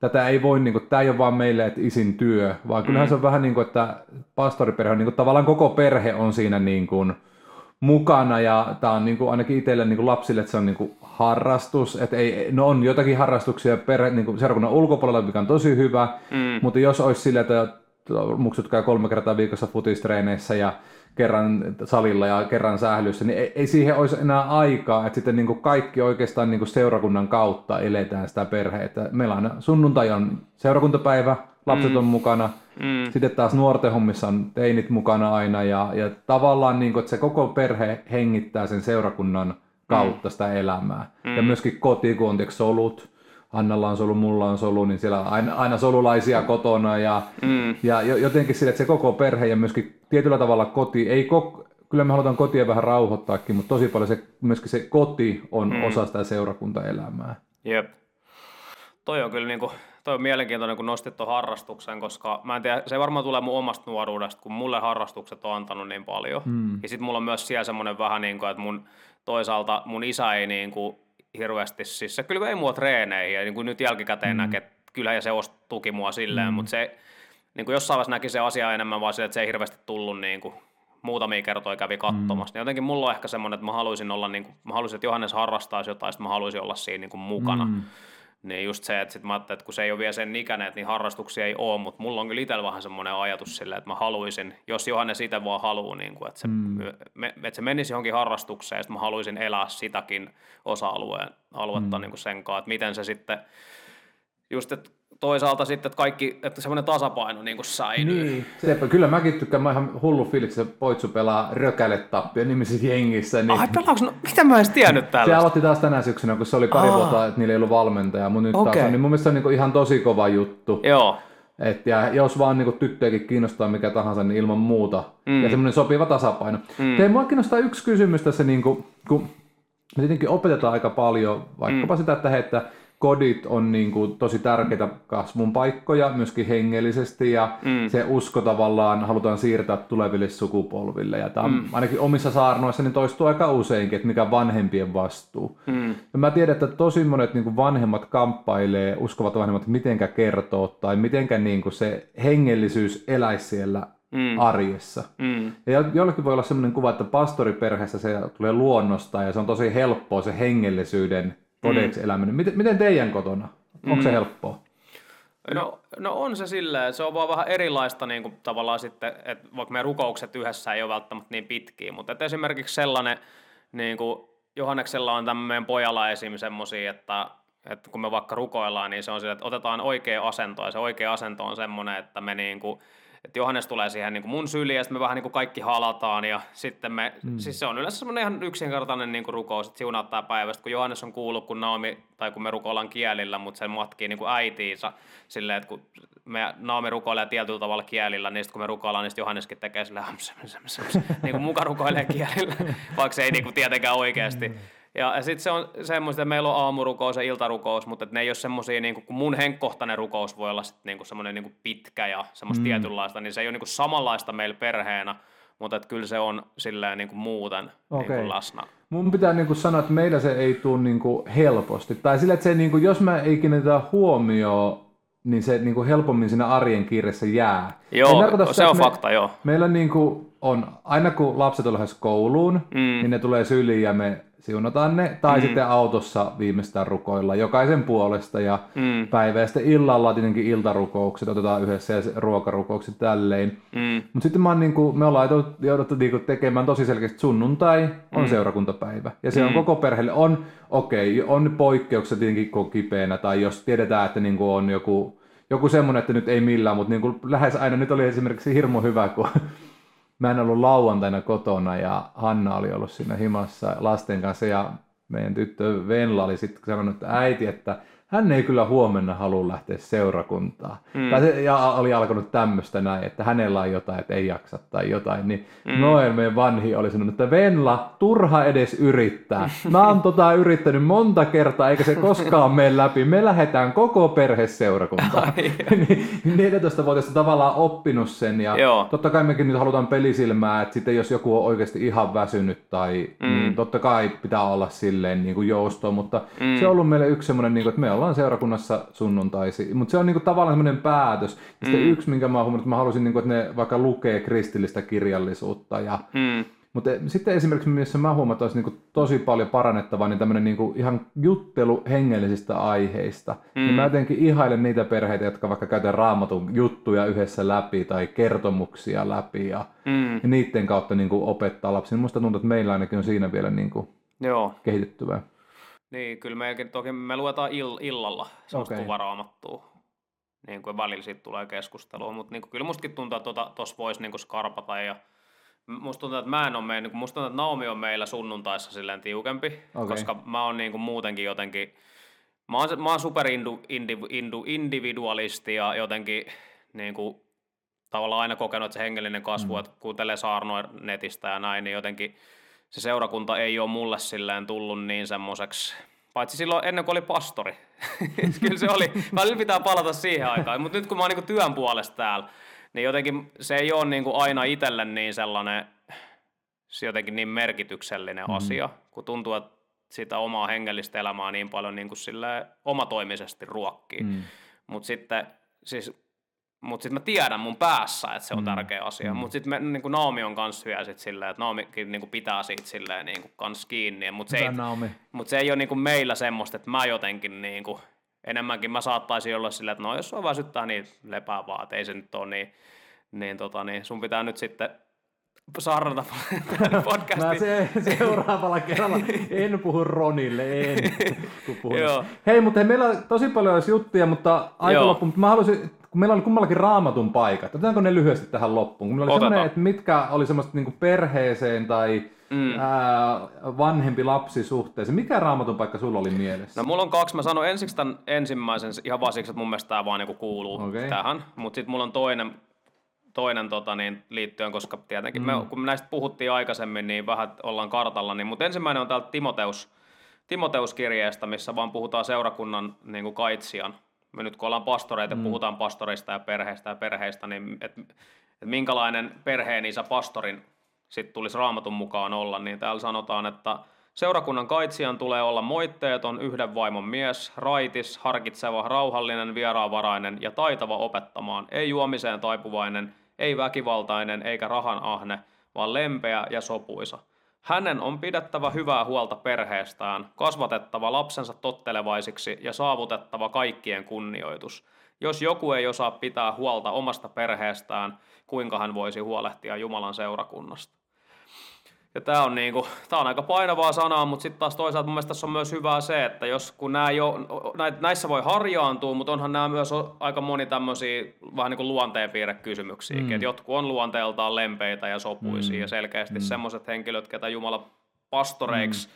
tätä ei voi, niin kuin, tämä ei ole vaan meille, että isin työ, vaan kyllähän mm. se on vähän niin kuin, että pastoriperhe on niin kuin, tavallaan koko perhe on siinä niin kuin, mukana ja tämä on niin kuin, ainakin itselle niin kuin lapsille, että se on niin kuin, harrastus, että ei, no on jotakin harrastuksia per, niin kuin seurakunnan ulkopuolella, mikä on tosi hyvä, mm. mutta jos olisi sillä, että muksut käy kolme kertaa viikossa futistreeneissä ja kerran salilla ja kerran sählyssä, niin ei, ei siihen olisi enää aikaa, että sitten niin kuin kaikki oikeastaan niin kuin seurakunnan kautta eletään sitä perheitä. Meillä on sunnuntai on seurakuntapäivä, lapset mm. on mukana, mm. sitten taas nuorten hommissa on teinit mukana aina ja, ja tavallaan niin kuin, että se koko perhe hengittää sen seurakunnan kautta sitä elämää. Mm. Ja myöskin koti, kun on solut, Annalla on solu, mulla on solu, niin siellä on aina, aina solulaisia kotona ja, mm. ja jotenkin sille, että se koko perhe ja myöskin tietyllä tavalla koti, ei kok, kyllä me halutaan kotia vähän rauhoittaakin, mutta tosi paljon se, myöskin se koti on mm. osa sitä seurakuntaelämää. Jep. Toi on kyllä niinku, toi on mielenkiintoinen, kun nostit tuon harrastuksen, koska mä en tiedä, se varmaan tulee mun omasta nuoruudesta, kun mulle harrastukset on antanut niin paljon. Mm. Ja sitten mulla on myös siellä semmoinen vähän niin kuin, että mun toisaalta mun isä ei niin kuin hirveästi, siis se kyllä ei mua treeneihin, ja niin kuin nyt jälkikäteen mm. näkee, että kyllä ja se tuki mua silleen, mm. mutta se niin kuin jossain vaiheessa näki se asia enemmän vaan sille, että se ei hirveästi tullut niin kuin, muutamia kertoja kävi katsomassa. Mm. Niin jotenkin mulla on ehkä semmoinen, että mä haluaisin olla, niin kuin, mä haluaisin, että Johannes harrastaisi jotain, sitten mä haluaisin olla siinä niin kuin mukana. Mm. Niin just se, että, sit mä että kun se ei ole vielä sen ikäinen, että niin harrastuksia ei ole, mutta mulla on kyllä itsellä vähän semmoinen ajatus silleen, että mä haluaisin, jos Johannes itse vaan haluaa, niin kuin, että, se, mm. me, että se menisi johonkin harrastukseen, ja sitten mä haluaisin elää sitäkin osa-alueen aluetta mm. niin kuin sen kanssa, että miten se sitten, just että toisaalta sitten, että kaikki, että semmoinen tasapaino niin kuin säilyy. Niin, Sepä, kyllä mäkin tykkään, mä ihan hullu fiiliksi, että Poitsu pelaa rökäle tappia nimisessä jengissä. Niin... Ai pelaaks, no, mitä mä edes tiennyt tällaista? Se aloitti taas tänä syksynä, kun se oli pari Aa. vuotta, että niillä ei ollut valmentaja, mutta nyt okay. taas on, niin mun mielestä se on niin ihan tosi kova juttu. Joo. Et, ja jos vaan niin tyttöjäkin kiinnostaa mikä tahansa, niin ilman muuta. Mm. Ja semmoinen sopiva tasapaino. Mm. Tein mua kiinnostaa yksi kysymys tässä, niin kuin, kun me tietenkin opetetaan aika paljon vaikkapa mm. sitä, että, he, että kodit on niin kuin tosi tärkeitä kasvun paikkoja myöskin hengellisesti ja mm. se usko tavallaan halutaan siirtää tuleville sukupolville. Ja tämä mm. ainakin omissa saarnoissa niin toistuu aika useinkin, että mikä vanhempien vastuu. Mm. Ja mä tiedän, että tosi monet niin kuin vanhemmat kamppailee, uskovat vanhemmat, mitenkä kertoo tai mitenkä niin kuin se hengellisyys eläisi siellä mm. arjessa. Mm. Ja jollekin voi olla sellainen kuva, että pastoriperheessä se tulee luonnosta ja se on tosi helppoa se hengellisyyden todeksi mm. eläminen. Miten, miten teidän kotona? Onko mm. se helppoa? No, no on se silleen, se on vaan vähän erilaista niin kuin tavallaan sitten, että vaikka meidän rukoukset yhdessä ei ole välttämättä niin pitkiä, mutta että esimerkiksi sellainen, niin kuin Johanneksella on tämän meidän pojalla esim. semmoisia, että, että kun me vaikka rukoillaan, niin se on sille, että otetaan oikea asento, ja se oikea asento on semmoinen, että me niin kuin, että Johannes tulee siihen niin kuin mun syliin ja sitten me vähän niin kuin kaikki halataan ja sitten me, mm. siis se on yleensä semmoinen ihan yksinkertainen niin kuin rukous, että siunauttaa päivästä, kun Johannes on kuullut, kun Naomi, tai kun me rukoillaan kielillä, mutta se matkii niin kuin äitiinsä silleen, että kun me Naomi rukoilee tietyllä tavalla kielillä, niin sitten kun me rukoillaan, niin Johanneskin tekee silleen, niin kuin muka rukoilee kielillä, vaikka se ei niin kuin tietenkään oikeasti. Mm ja, ja sitten se on semmoista, että meillä on aamurukous ja iltarukous, mutta ne ei ole semmoisia, niin kun mun henkkohtainen rukous voi olla sit niin semmoinen niin pitkä ja semmoista mm. tietynlaista, niin se ei ole niin samanlaista meillä perheenä, mutta että kyllä se on silleen niin kuin muuten okay. niin läsnä. Mun pitää niin kuin sanoa, että meillä se ei tule niin kuin helposti. Tai sillä, että se, niin kuin, jos mä ei kiinnitetä huomioon, niin se niin kuin helpommin siinä arjen kiireessä jää. Joo, se, se on me, fakta, joo. Meillä niin kuin on, aina kun lapset on lähes kouluun, mm. niin ne tulee syliin ja me siunataan ne, tai mm. sitten autossa viimeistään rukoilla jokaisen puolesta ja mm. päivä. Ja sitten illalla tietenkin iltarukoukset otetaan yhdessä ja ruokarukoukset tälleen. Mm. Mutta sitten mä oon, niin kuin, me ollaan jouduttu niin tekemään tosi selkeästi sunnuntai on mm. seurakuntapäivä. Ja se mm. on koko perheelle, on okei, okay, on poikkeuksia tietenkin kun kipeänä, tai jos tiedetään, että niin kuin on joku, joku semmoinen, että nyt ei millään, mutta niin kuin lähes aina nyt oli esimerkiksi hirmu hyvä, kun mä en ollut lauantaina kotona ja Hanna oli ollut siinä himassa lasten kanssa ja meidän tyttö Venla oli sitten sanonut, että äiti, että hän ei kyllä huomenna halua lähteä seurakuntaan. Mm. Tai se, ja oli alkanut tämmöistä näin, että hänellä on jotain, että ei jaksa tai jotain. Niin mm. Noel, meidän vanhi, oli sanonut, että Venla, turha edes yrittää. Mä oon tota yrittänyt monta kertaa, eikä se koskaan mene läpi. Me lähdetään koko perhe seurakuntaan. 14-vuotiaasta niin, tavallaan oppinut sen. Ja Joo. totta kai mekin nyt halutaan pelisilmää, että sitten jos joku on oikeasti ihan väsynyt, tai mm. niin totta kai pitää olla silleen niin kuin joustoa, mutta mm. se on ollut meille yksi semmoinen, niin kuin, että me ollaan ollaan seurakunnassa sunnuntaisi. Mutta se on niinku tavallaan semmoinen päätös. Ja mm. yksi, minkä mä huomannut, että mä halusin, niinku, että ne vaikka lukee kristillistä kirjallisuutta. Ja, mm. Mutta sitten esimerkiksi, missä mä huomaan, että olisi niinku tosi paljon parannettavaa, niin tämmöinen niinku ihan juttelu hengellisistä aiheista. Mm. Niin mä jotenkin ihailen niitä perheitä, jotka vaikka käytetään raamatun juttuja yhdessä läpi tai kertomuksia läpi ja, mm. ja niiden kautta niinku opettaa lapsia. Musta tuntuu, että meillä ainakin on siinä vielä niinku Joo. kehittyvää. Niin, kyllä mekin toki me luetaan ill, illalla sellaista okay. kuvaraamattua. Niin kuin välillä siitä tulee keskustelua, mutta niin kuin, kyllä mustakin tuntuu, että tuossa tota, voisi niin skarpata ja musta tuntuu, että mä en ole meillä, niin musta tuntuu, että Naomi on meillä sunnuntaissa silleen tiukempi, okay. koska mä oon niin kuin muutenkin jotenkin, mä oon, mä oon super indu, indu, indu, individualisti ja jotenkin niin kuin, tavallaan aina kokenut, että se hengellinen kasvu, mm. että kuuntelee saarnoa netistä ja näin, niin jotenkin se seurakunta ei ole mulle silleen tullut niin semmoiseksi, paitsi silloin ennen kuin oli pastori. Kyllä se oli, välillä pitää palata siihen aikaan, mutta nyt kun mä oon niin työn puolesta täällä, niin jotenkin se ei ole niin kuin aina itselle niin sellainen, se jotenkin niin merkityksellinen mm. asia, kun tuntuu, että sitä omaa hengellistä elämää niin paljon niin kuin omatoimisesti ruokkii. Mm. Mutta sitten siis mutta sitten mä tiedän mun päässä, että se on mm. tärkeä asia. Mm. Mutta sitten niin Naomi on kans hyvä sit silleen, että Naomikin niin pitää siitä silleen niin kans kiinni. Mutta se, ei, mut se ei ole niin meillä semmoista, että mä jotenkin niin kuin, enemmänkin mä saattaisin olla silleen, että no jos on väsyttää, niin lepää vaan, että ei se nyt ole niin, niin, tota, niin sun pitää nyt sitten sarrata podcastin. Mä se, seuraavalla kerralla en puhu Ronille, en. Hei, mutta hei, meillä on tosi paljon olisi juttuja, mutta aika loppu. Mutta mä haluaisin kun meillä oli kummallakin raamatun paikat, otetaanko ne lyhyesti tähän loppuun? Kun meillä oli semmoinen, että mitkä oli semmoista niin perheeseen tai mm. ää, vanhempi lapsi suhteeseen. Mikä raamatun paikka sulla oli mielessä? No mulla on kaksi. Mä sanon ensiksi tämän ensimmäisen ihan vaan siksi, että mun mielestä tämä vaan niin kuuluu okay. tähän. Mutta sitten mulla on toinen, toinen tota, niin, liittyen, koska tietenkin mm. me, kun me näistä puhuttiin aikaisemmin, niin vähän ollaan kartalla. Niin, mutta ensimmäinen on täältä Timoteus Timoteuskirjeestä, missä vaan puhutaan seurakunnan niin kuin kaitsijan. Me nyt kun ollaan pastoreita, mm. puhutaan pastoreista ja perheistä ja perheistä, niin et, et minkälainen perheen isä pastorin sitten tulisi raamatun mukaan olla, niin täällä sanotaan, että Seurakunnan kaitsijan tulee olla moitteeton, yhden vaimon mies, raitis, harkitseva, rauhallinen, vieraanvarainen ja taitava opettamaan, ei juomiseen taipuvainen, ei väkivaltainen eikä rahan ahne, vaan lempeä ja sopuisa. Hänen on pidettävä hyvää huolta perheestään, kasvatettava lapsensa tottelevaisiksi ja saavutettava kaikkien kunnioitus. Jos joku ei osaa pitää huolta omasta perheestään, kuinka hän voisi huolehtia Jumalan seurakunnasta? Ja tämä on, niinku, tää on aika painavaa sanaa, mutta sitten taas toisaalta mun mielestä tässä on myös hyvää se, että jos kun nää jo, näissä voi harjaantua, mutta onhan nämä myös aika moni tämmöisiä vähän niin kuin luonteenpiirrekysymyksiä, mm. että jotkut on luonteeltaan lempeitä ja sopuisia mm. ja selkeästi mm. semmoiset henkilöt, ketä Jumala pastoreiksi mm.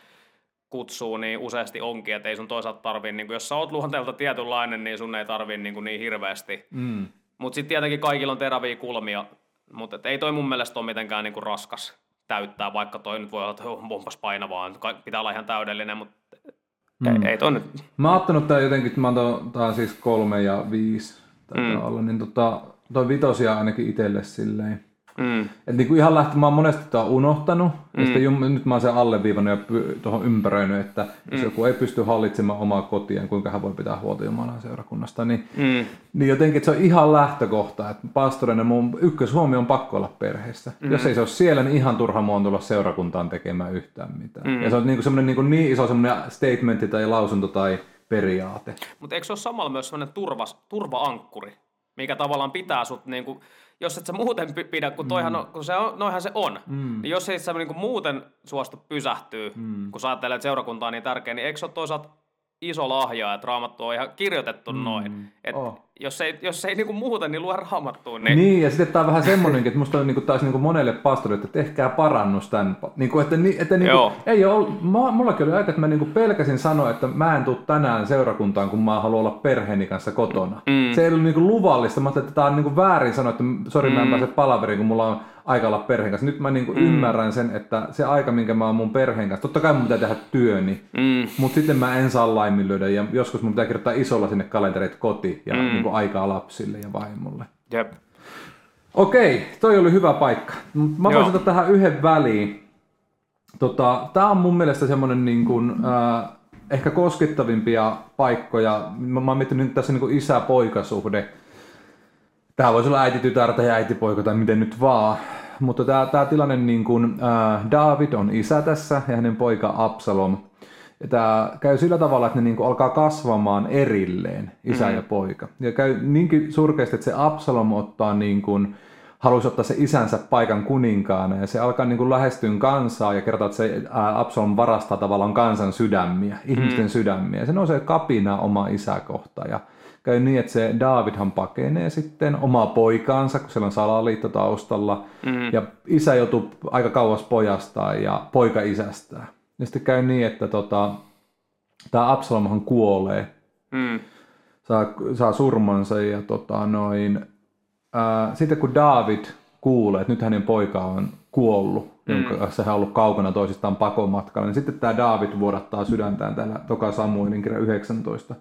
kutsuu, niin useasti onkin, että ei sun toisaalta tarvii, niin kuin, jos sä oot luonteelta tietynlainen, niin sun ei tarvii niin, kuin niin hirveästi. Mm. Mutta sitten tietenkin kaikilla on teräviä kulmia, mutta ei toi mun mielestä ole mitenkään niin kuin raskas täyttää, vaikka toi nyt voi olla, että onpas painavaa, pitää olla ihan täydellinen, mutta mm. ei, ei toi nyt. Mä oon ottanut tää jotenkin, mä oon tää siis kolme ja viisi, mm. olla, niin tota, toi vitosia ainakin itselle silleen, Mm. Et niinku ihan lähti, mä oon monesti tota unohtanut, mm. ja sitten jum, nyt mä oon sen alleviivannut ja tuohon ympäröinyt, että mm. jos joku ei pysty hallitsemaan omaa kotiaan, kuinka hän voi pitää huolta Jumalan seurakunnasta, niin, mm. niin jotenkin että se on ihan lähtökohta, että pastorina mun ykköshuomio on pakko olla perheessä. Mm. Jos ei se ole siellä, niin ihan turha mua on tulla seurakuntaan tekemään yhtään mitään. Mm. Ja se on niinku semmoinen niinku niin iso semmoinen statementti tai lausunto tai periaate. Mutta eikö se ole samalla myös semmoinen turva, turva-ankkuri, mikä tavallaan pitää sut niinku, jos et sä muuten pidä, kun, toihan mm. on, kun se on, noihan se on, mm. niin jos ei sä niinku muuten suostu pysähtyä, mm. kun sä ajattelet, että seurakunta on niin tärkeä, niin eikö se ole toisaalta iso lahja, että raamattu on ihan kirjoitettu mm. noin. Et oh. Jos ei, jos ei niinku muuta, niin lue raamattuun. Niin... niin, ja sitten tämä on vähän semmoinenkin, että musta on niinku taas niinku monelle pastorille, että tehkää parannus tämän. Niinku, että, että niinku, ei ole, mä, mullakin oli aika, että mä niinku pelkäsin sanoa, että mä en tule tänään seurakuntaan, kun mä haluan olla perheeni kanssa kotona. Mm. Se ei ollut niinku luvallista. Mä että tämä on niinku väärin sanoa, että sori mm. mä en mm. pääse palaveriin, kun mulla on aika olla perheen kanssa. Nyt mä niinku mm. ymmärrän sen, että se aika, minkä mä oon mun perheen kanssa, totta kai mun pitää tehdä työni, mm. mutta sitten mä en saa laiminlyödä ja joskus mun pitää kirjoittaa isolla sinne kalenterit koti ja mm. niinku aikaa lapsille ja vaimolle. Jep. Okei, toi oli hyvä paikka. Mä voisin ottaa tähän yhden väliin. Tota, tää on mun mielestä semmonen niin kuin, äh, ehkä koskettavimpia paikkoja. Mä, mä oon miettinyt tässä niin isä-poikasuhde. Tämä voisi olla äiti-tytär tai äiti-poika tai miten nyt vaan. Mutta tämä, tämä tilanne, niin kuin, äh, David on isä tässä ja hänen poika Absalom. Ja tämä käy sillä tavalla, että ne niin kuin alkaa kasvamaan erilleen, isä mm. ja poika. Ja käy niinkin surkeasti, että se Absalom ottaa niin kuin, halusi ottaa se isänsä paikan kuninkaana ja se alkaa niin kuin lähestyä kansaa ja kertoo, että se Absalom varastaa tavallaan kansan sydämiä, ihmisten mm. sydämiä. Se nousee kapina oma isä kohtaan ja käy niin, että se Davidhan pakenee sitten omaa poikaansa, kun siellä on salaliitto taustalla, mm. ja isä joutuu aika kauas pojastaan ja poika isästään. Ja sitten käy niin, että tota, tämä Absalomhan kuolee, mm. saa, saa surmansa ja tota, noin, ää, sitten kun David kuulee, että nyt hänen poika on kuollut, mm. jonka kanssa hän on ollut kaukana toisistaan pakomatkalla, niin sitten tämä David vuodattaa sydäntään täällä Toka Samuelin kirja 19.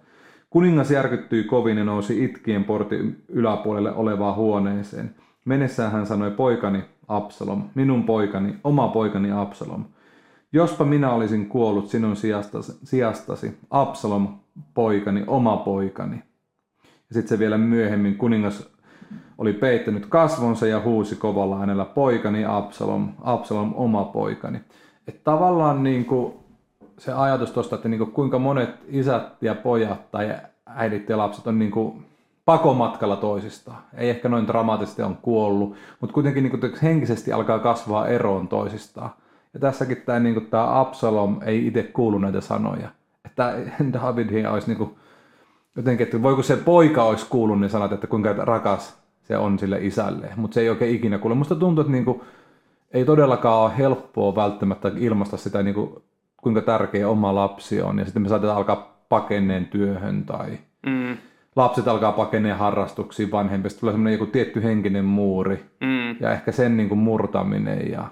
Kuningas järkyttyi kovin ja nousi itkien portin yläpuolelle olevaan huoneeseen. Mennessään hän sanoi, poikani Absalom, minun poikani, oma poikani Absalom. Jospa minä olisin kuollut sinun sijastasi, sijastasi Absalom, poikani, oma poikani. Ja sitten se vielä myöhemmin kuningas oli peittänyt kasvonsa ja huusi kovalla äänellä, poikani Absalom, Absalom, oma poikani. Että tavallaan niin kuin se ajatus tuosta, että niin kuin kuinka monet isät ja pojat tai äidit ja lapset on niin kuin pakomatkalla toisistaan. Ei ehkä noin dramaattisesti on kuollut, mutta kuitenkin niin kuin henkisesti alkaa kasvaa eroon toisistaan. Ja tässäkin tämä, niin kuin, tämä Absalom ei itse kuulu näitä sanoja. Että David olisi niin kuin, jotenkin, että voiko se poika olisi kuullut ne sanat, että kuinka rakas se on sille isälle. Mutta se ei oikein ikinä kuule. Musta tuntuu, että niin kuin, ei todellakaan ole helppoa välttämättä ilmaista sitä niin kuin kuinka tärkeä oma lapsi on, ja sitten me saatetaan alkaa pakeneen työhön tai mm. lapset alkaa pakeneen harrastuksiin vanhempista, tulee semmoinen joku tietty henkinen muuri, mm. ja ehkä sen niin kuin murtaminen ja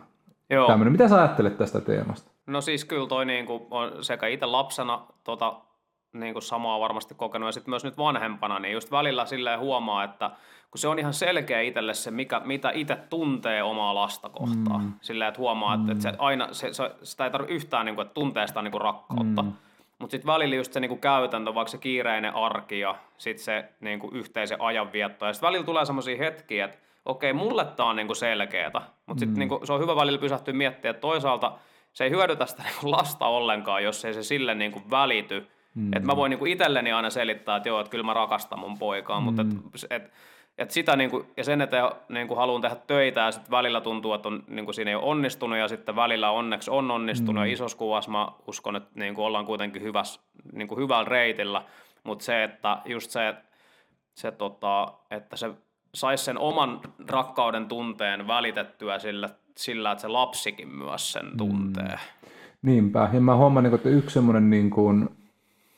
Joo. Tämmöinen. Mitä sä ajattelet tästä teemasta? No siis kyllä toi niin kuin on sekä itse lapsena tota, niin kuin samaa varmasti kokenut ja sitten myös nyt vanhempana, niin just välillä silleen huomaa, että kun se on ihan selkeä itselle se, mikä, mitä itse tuntee omaa lasta kohtaan. Mm. Silleen, että huomaa, mm. että, että se aina, se, se, sitä ei tarvitse yhtään, niin kuin, että tuntee sitä niin kuin rakkautta. Mm. Mutta sitten välillä just se niinku käytäntö, vaikka se kiireinen arki ja sitten se niinku yhteisen ajanvietto. Ja sitten välillä tulee semmoisia hetkiä, että okei, mulle tämä on niinku selkeätä. Mutta sitten mm. niinku, se on hyvä välillä pysähtyä miettiä, että toisaalta se ei hyödytä sitä niinku lasta ollenkaan, jos ei se sille niinku välity. Mm. Että mä voin niinku itselleni aina selittää, että joo, että kyllä mä rakastan mun poikaa, mm. mutta et, et, et sitä niinku, ja sen eteen niinku haluan tehdä töitä ja sitten välillä tuntuu, että on, niinku siinä ei ole onnistunut ja sitten välillä onneksi on onnistunut mm. ja isossa kuvassa mä uskon, että niinku ollaan kuitenkin hyväs, niinku hyvällä reitillä, mutta se, että just se, se tota, että se saisi sen oman rakkauden tunteen välitettyä sillä, sillä, että se lapsikin myös sen tuntee. Mm. Niinpä, ja mä huomaan, että yksi semmoinen niin kuin,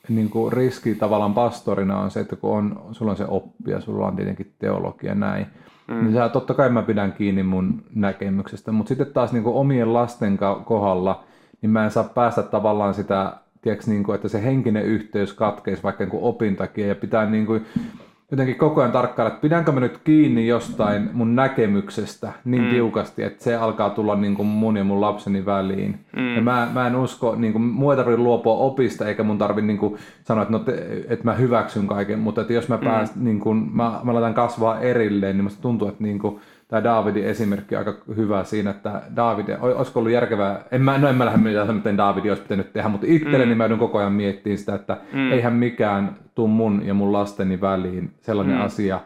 niin kuin riski tavallaan pastorina on se, että kun on, sulla on se oppi ja sulla on tietenkin teologia näin, mm. niin sä, totta kai mä pidän kiinni mun näkemyksestä, mutta sitten taas niin kuin omien lasten kohdalla, niin mä en saa päästä tavallaan sitä, tiedätkö, niin kuin, että se henkinen yhteys katkeisi vaikka niin kuin opin takia ja pitää niin kuin, jotenkin koko ajan tarkkailla, että pidänkö mä nyt kiinni jostain mun näkemyksestä niin mm. tiukasti, että se alkaa tulla niin kuin mun ja mun lapseni väliin. Mm. Ja mä, mä en usko, niin kuin, mua ei tarvitse luopua opista, eikä mun tarvitse niin kuin, sanoa, että, no te, että mä hyväksyn kaiken, mutta että jos mä, pääs, mm. niin kuin, mä, mä laitan kasvaa erilleen, niin musta tuntuu, että niin kuin, tämä Davidin esimerkki aika hyvä siinä, että David, olisiko ollut järkevää, en mä, no en mä lähde mitään, miten David olisi pitänyt tehdä, mutta itselleni mm. mä joudun koko ajan miettimään sitä, että mm. eihän mikään tuu mun ja mun lasteni väliin sellainen mm. asia,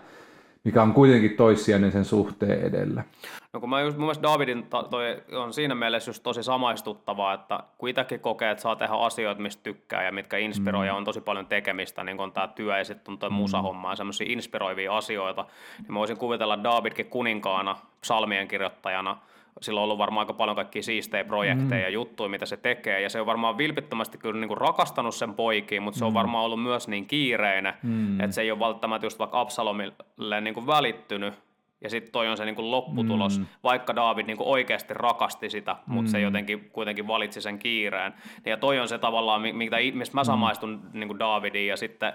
mikä on kuitenkin toissijainen sen suhteen edellä. No kun mä just, mun mielestä Davidin toi on siinä mielessä just tosi samaistuttavaa, että kun itsekin kokee, että saa tehdä asioita, mistä tykkää ja mitkä inspiroi mm. ja on tosi paljon tekemistä, niin kuin tämä työ ja sitten on toi mm. musahomma ja semmoisia inspiroivia asioita, niin mä voisin kuvitella Davidkin kuninkaana, psalmien kirjoittajana – sillä on ollut varmaan aika paljon kaikkia siistejä projekteja ja mm. juttuja, mitä se tekee, ja se on varmaan vilpittömästi kyllä niin kuin rakastanut sen poikiin, mutta se on mm. varmaan ollut myös niin kiireinen, mm. että se ei ole välttämättä just vaikka Absalomille niin kuin välittynyt, ja sitten toi on se niin kuin lopputulos, mm. vaikka David niin kuin oikeasti rakasti sitä, mutta mm. se jotenkin kuitenkin valitsi sen kiireen. Ja toi on se tavallaan, mitä, mistä mä mm. samaistun mm. niin kuin Davidiin, ja sitten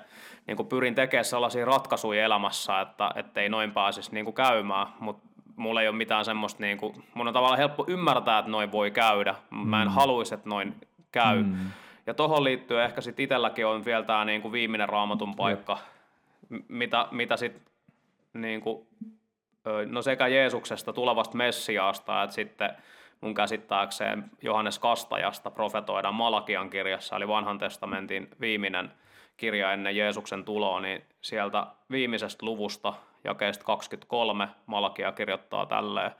niin kuin pyrin tekemään sellaisia ratkaisuja elämässä, että ei noin pääsisi niin kuin käymään, mutta mulla ei ole mitään semmoista, niin kuin, mun on tavallaan helppo ymmärtää, että noin voi käydä. Mä en mm. haluaisi, että noin käy. Mm. Ja tuohon liittyen ehkä sitten itselläkin on vielä tämä niin kuin viimeinen raamatun paikka, mm. mitä, mitä sitten niin kuin, no sekä Jeesuksesta, tulevasta Messiaasta, että sitten mun käsittääkseen Johannes Kastajasta profetoidaan Malakian kirjassa, eli vanhan testamentin viimeinen kirja ennen Jeesuksen tuloa, niin sieltä viimeisestä luvusta jakeesta 23 Malakia kirjoittaa tälleen.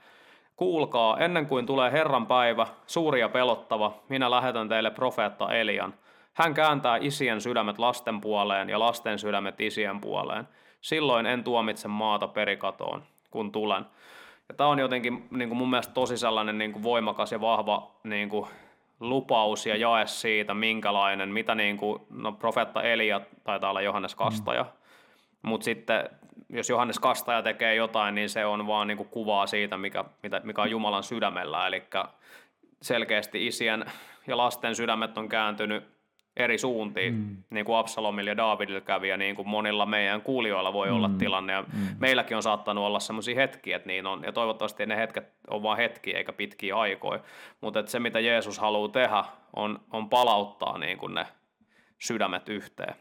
Kuulkaa, ennen kuin tulee Herran päivä, suuri ja pelottava, minä lähetän teille profeetta Elian. Hän kääntää isien sydämet lasten puoleen ja lasten sydämet isien puoleen. Silloin en tuomitse maata perikatoon, kun tulen. Ja tämä on jotenkin niin kuin mun mielestä tosi sellainen niin kuin voimakas ja vahva niin kuin lupaus ja jae siitä, minkälainen, mitä niin kuin, no profeetta Elia taitaa olla Johannes Kastaja, mm. mutta sitten jos Johannes Kastaja tekee jotain, niin se on vaan niin kuin kuvaa siitä, mikä, mikä on Jumalan sydämellä. Eli selkeästi isien ja lasten sydämet on kääntynyt eri suuntiin, mm. niin kuin Absalomilla ja Davidilla kävi, ja niin kuin monilla meidän kuulijoilla voi mm. olla tilanne, ja mm. meilläkin on saattanut olla sellaisia hetkiä, että niin on, ja toivottavasti ne hetket on vain hetkiä eikä pitkiä aikoja, mutta että se mitä Jeesus haluaa tehdä, on, on palauttaa niin kuin ne sydämet yhteen.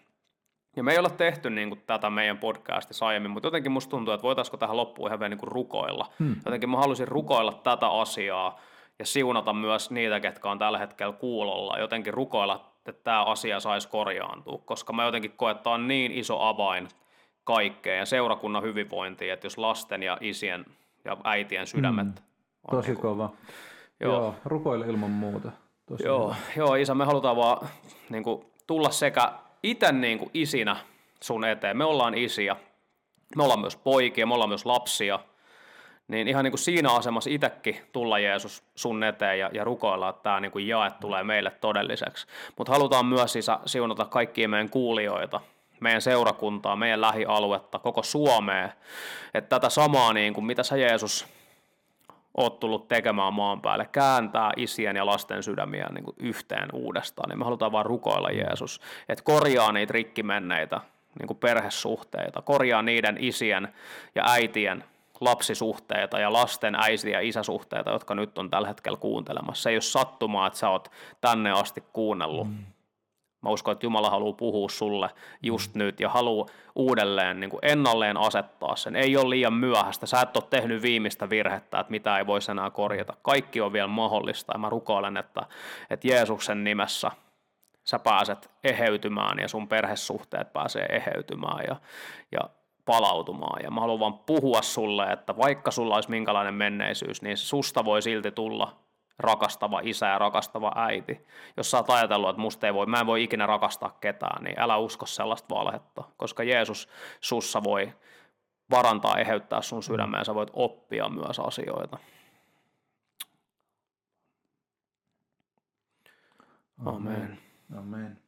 Ja me ei olla tehty niin kuin tätä meidän podcastissa aiemmin, mutta jotenkin musta tuntuu, että voitaisiko tähän loppuun ihan vielä niin kuin rukoilla. Hmm. Jotenkin mä haluaisin rukoilla tätä asiaa ja siunata myös niitä, ketkä on tällä hetkellä kuulolla. Jotenkin rukoilla, että tämä asia saisi korjaantua, koska mä jotenkin on niin iso avain kaikkeen ja seurakunnan hyvinvointiin, että jos lasten ja isien ja äitien sydämet on Tosi niin kuin, kova. Joo. joo, rukoile ilman muuta. Tosi joo, joo, isä, me halutaan vaan niin kuin, tulla sekä itse niin kuin isinä sun eteen. Me ollaan isiä, me ollaan myös poikia, me ollaan myös lapsia. Niin ihan niin kuin siinä asemassa itsekin tulla Jeesus sun eteen ja, ja rukoilla, että tämä niin kuin jae tulee meille todelliseksi. Mutta halutaan myös isä siunata kaikkia meidän kuulijoita, meidän seurakuntaa, meidän lähialuetta, koko Suomea. Että tätä samaa, niin kuin, mitä sä Jeesus oot tullut tekemään maan päälle, kääntää isien ja lasten sydämiä niin kuin yhteen uudestaan, niin me halutaan vaan rukoilla Jeesus, että korjaa niitä rikkimenneitä niin kuin perhesuhteita, korjaa niiden isien ja äitien lapsisuhteita ja lasten äiti- ja isäsuhteita, jotka nyt on tällä hetkellä kuuntelemassa. Se ei ole sattumaa, että sä oot tänne asti kuunnellut. Mm. Mä uskon, että Jumala haluaa puhua sulle just mm. nyt ja haluaa uudelleen niin kuin ennalleen asettaa sen. Ei ole liian myöhäistä. Sä et ole tehnyt viimeistä virhettä, että mitä ei voisi enää korjata. Kaikki on vielä mahdollista ja mä rukoilen, että, että Jeesuksen nimessä sä pääset eheytymään ja sun perhesuhteet pääsee eheytymään ja, ja palautumaan. Ja mä haluan vaan puhua sulle, että vaikka sulla olisi minkälainen menneisyys, niin susta voi silti tulla rakastava isä ja rakastava äiti. Jos sä oot ajatellut, että musta ei voi, mä en voi ikinä rakastaa ketään, niin älä usko sellaista valhetta, koska Jeesus sussa voi varantaa, eheyttää sun sydämeen, sä voit oppia myös asioita. Amen. Amen.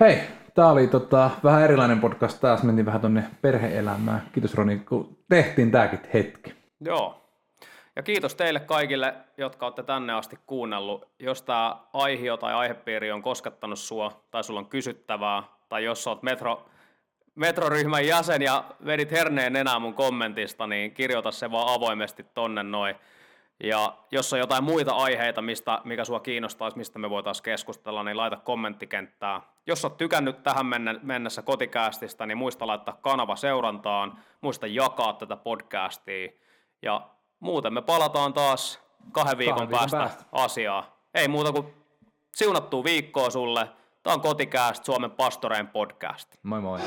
Hei, tää oli tota, vähän erilainen podcast taas, mentiin vähän tonne perheelämään. Kiitos Roni, kun tehtiin tääkin hetki. Joo, ja kiitos teille kaikille, jotka olette tänne asti kuunnellut. Jos tämä aihe tai aihepiiri on koskettanut sua, tai sulla on kysyttävää, tai jos olet metro, metroryhmän jäsen ja vedit herneen enää mun kommentista, niin kirjoita se vaan avoimesti tonne noin. Ja jos on jotain muita aiheita, mistä, mikä sua kiinnostaisi, mistä me voitaisiin keskustella, niin laita kommenttikenttää. Jos olet tykännyt tähän mennessä kotikäästistä, niin muista laittaa kanava seurantaan, muista jakaa tätä podcastia. Ja muuten me palataan taas kahden viikon, kahden viikon päästä, päästä asiaa. Ei muuta kuin siunattua viikkoa sulle. Tämä on Kotikääst, Suomen pastoreen podcast. Moi moi.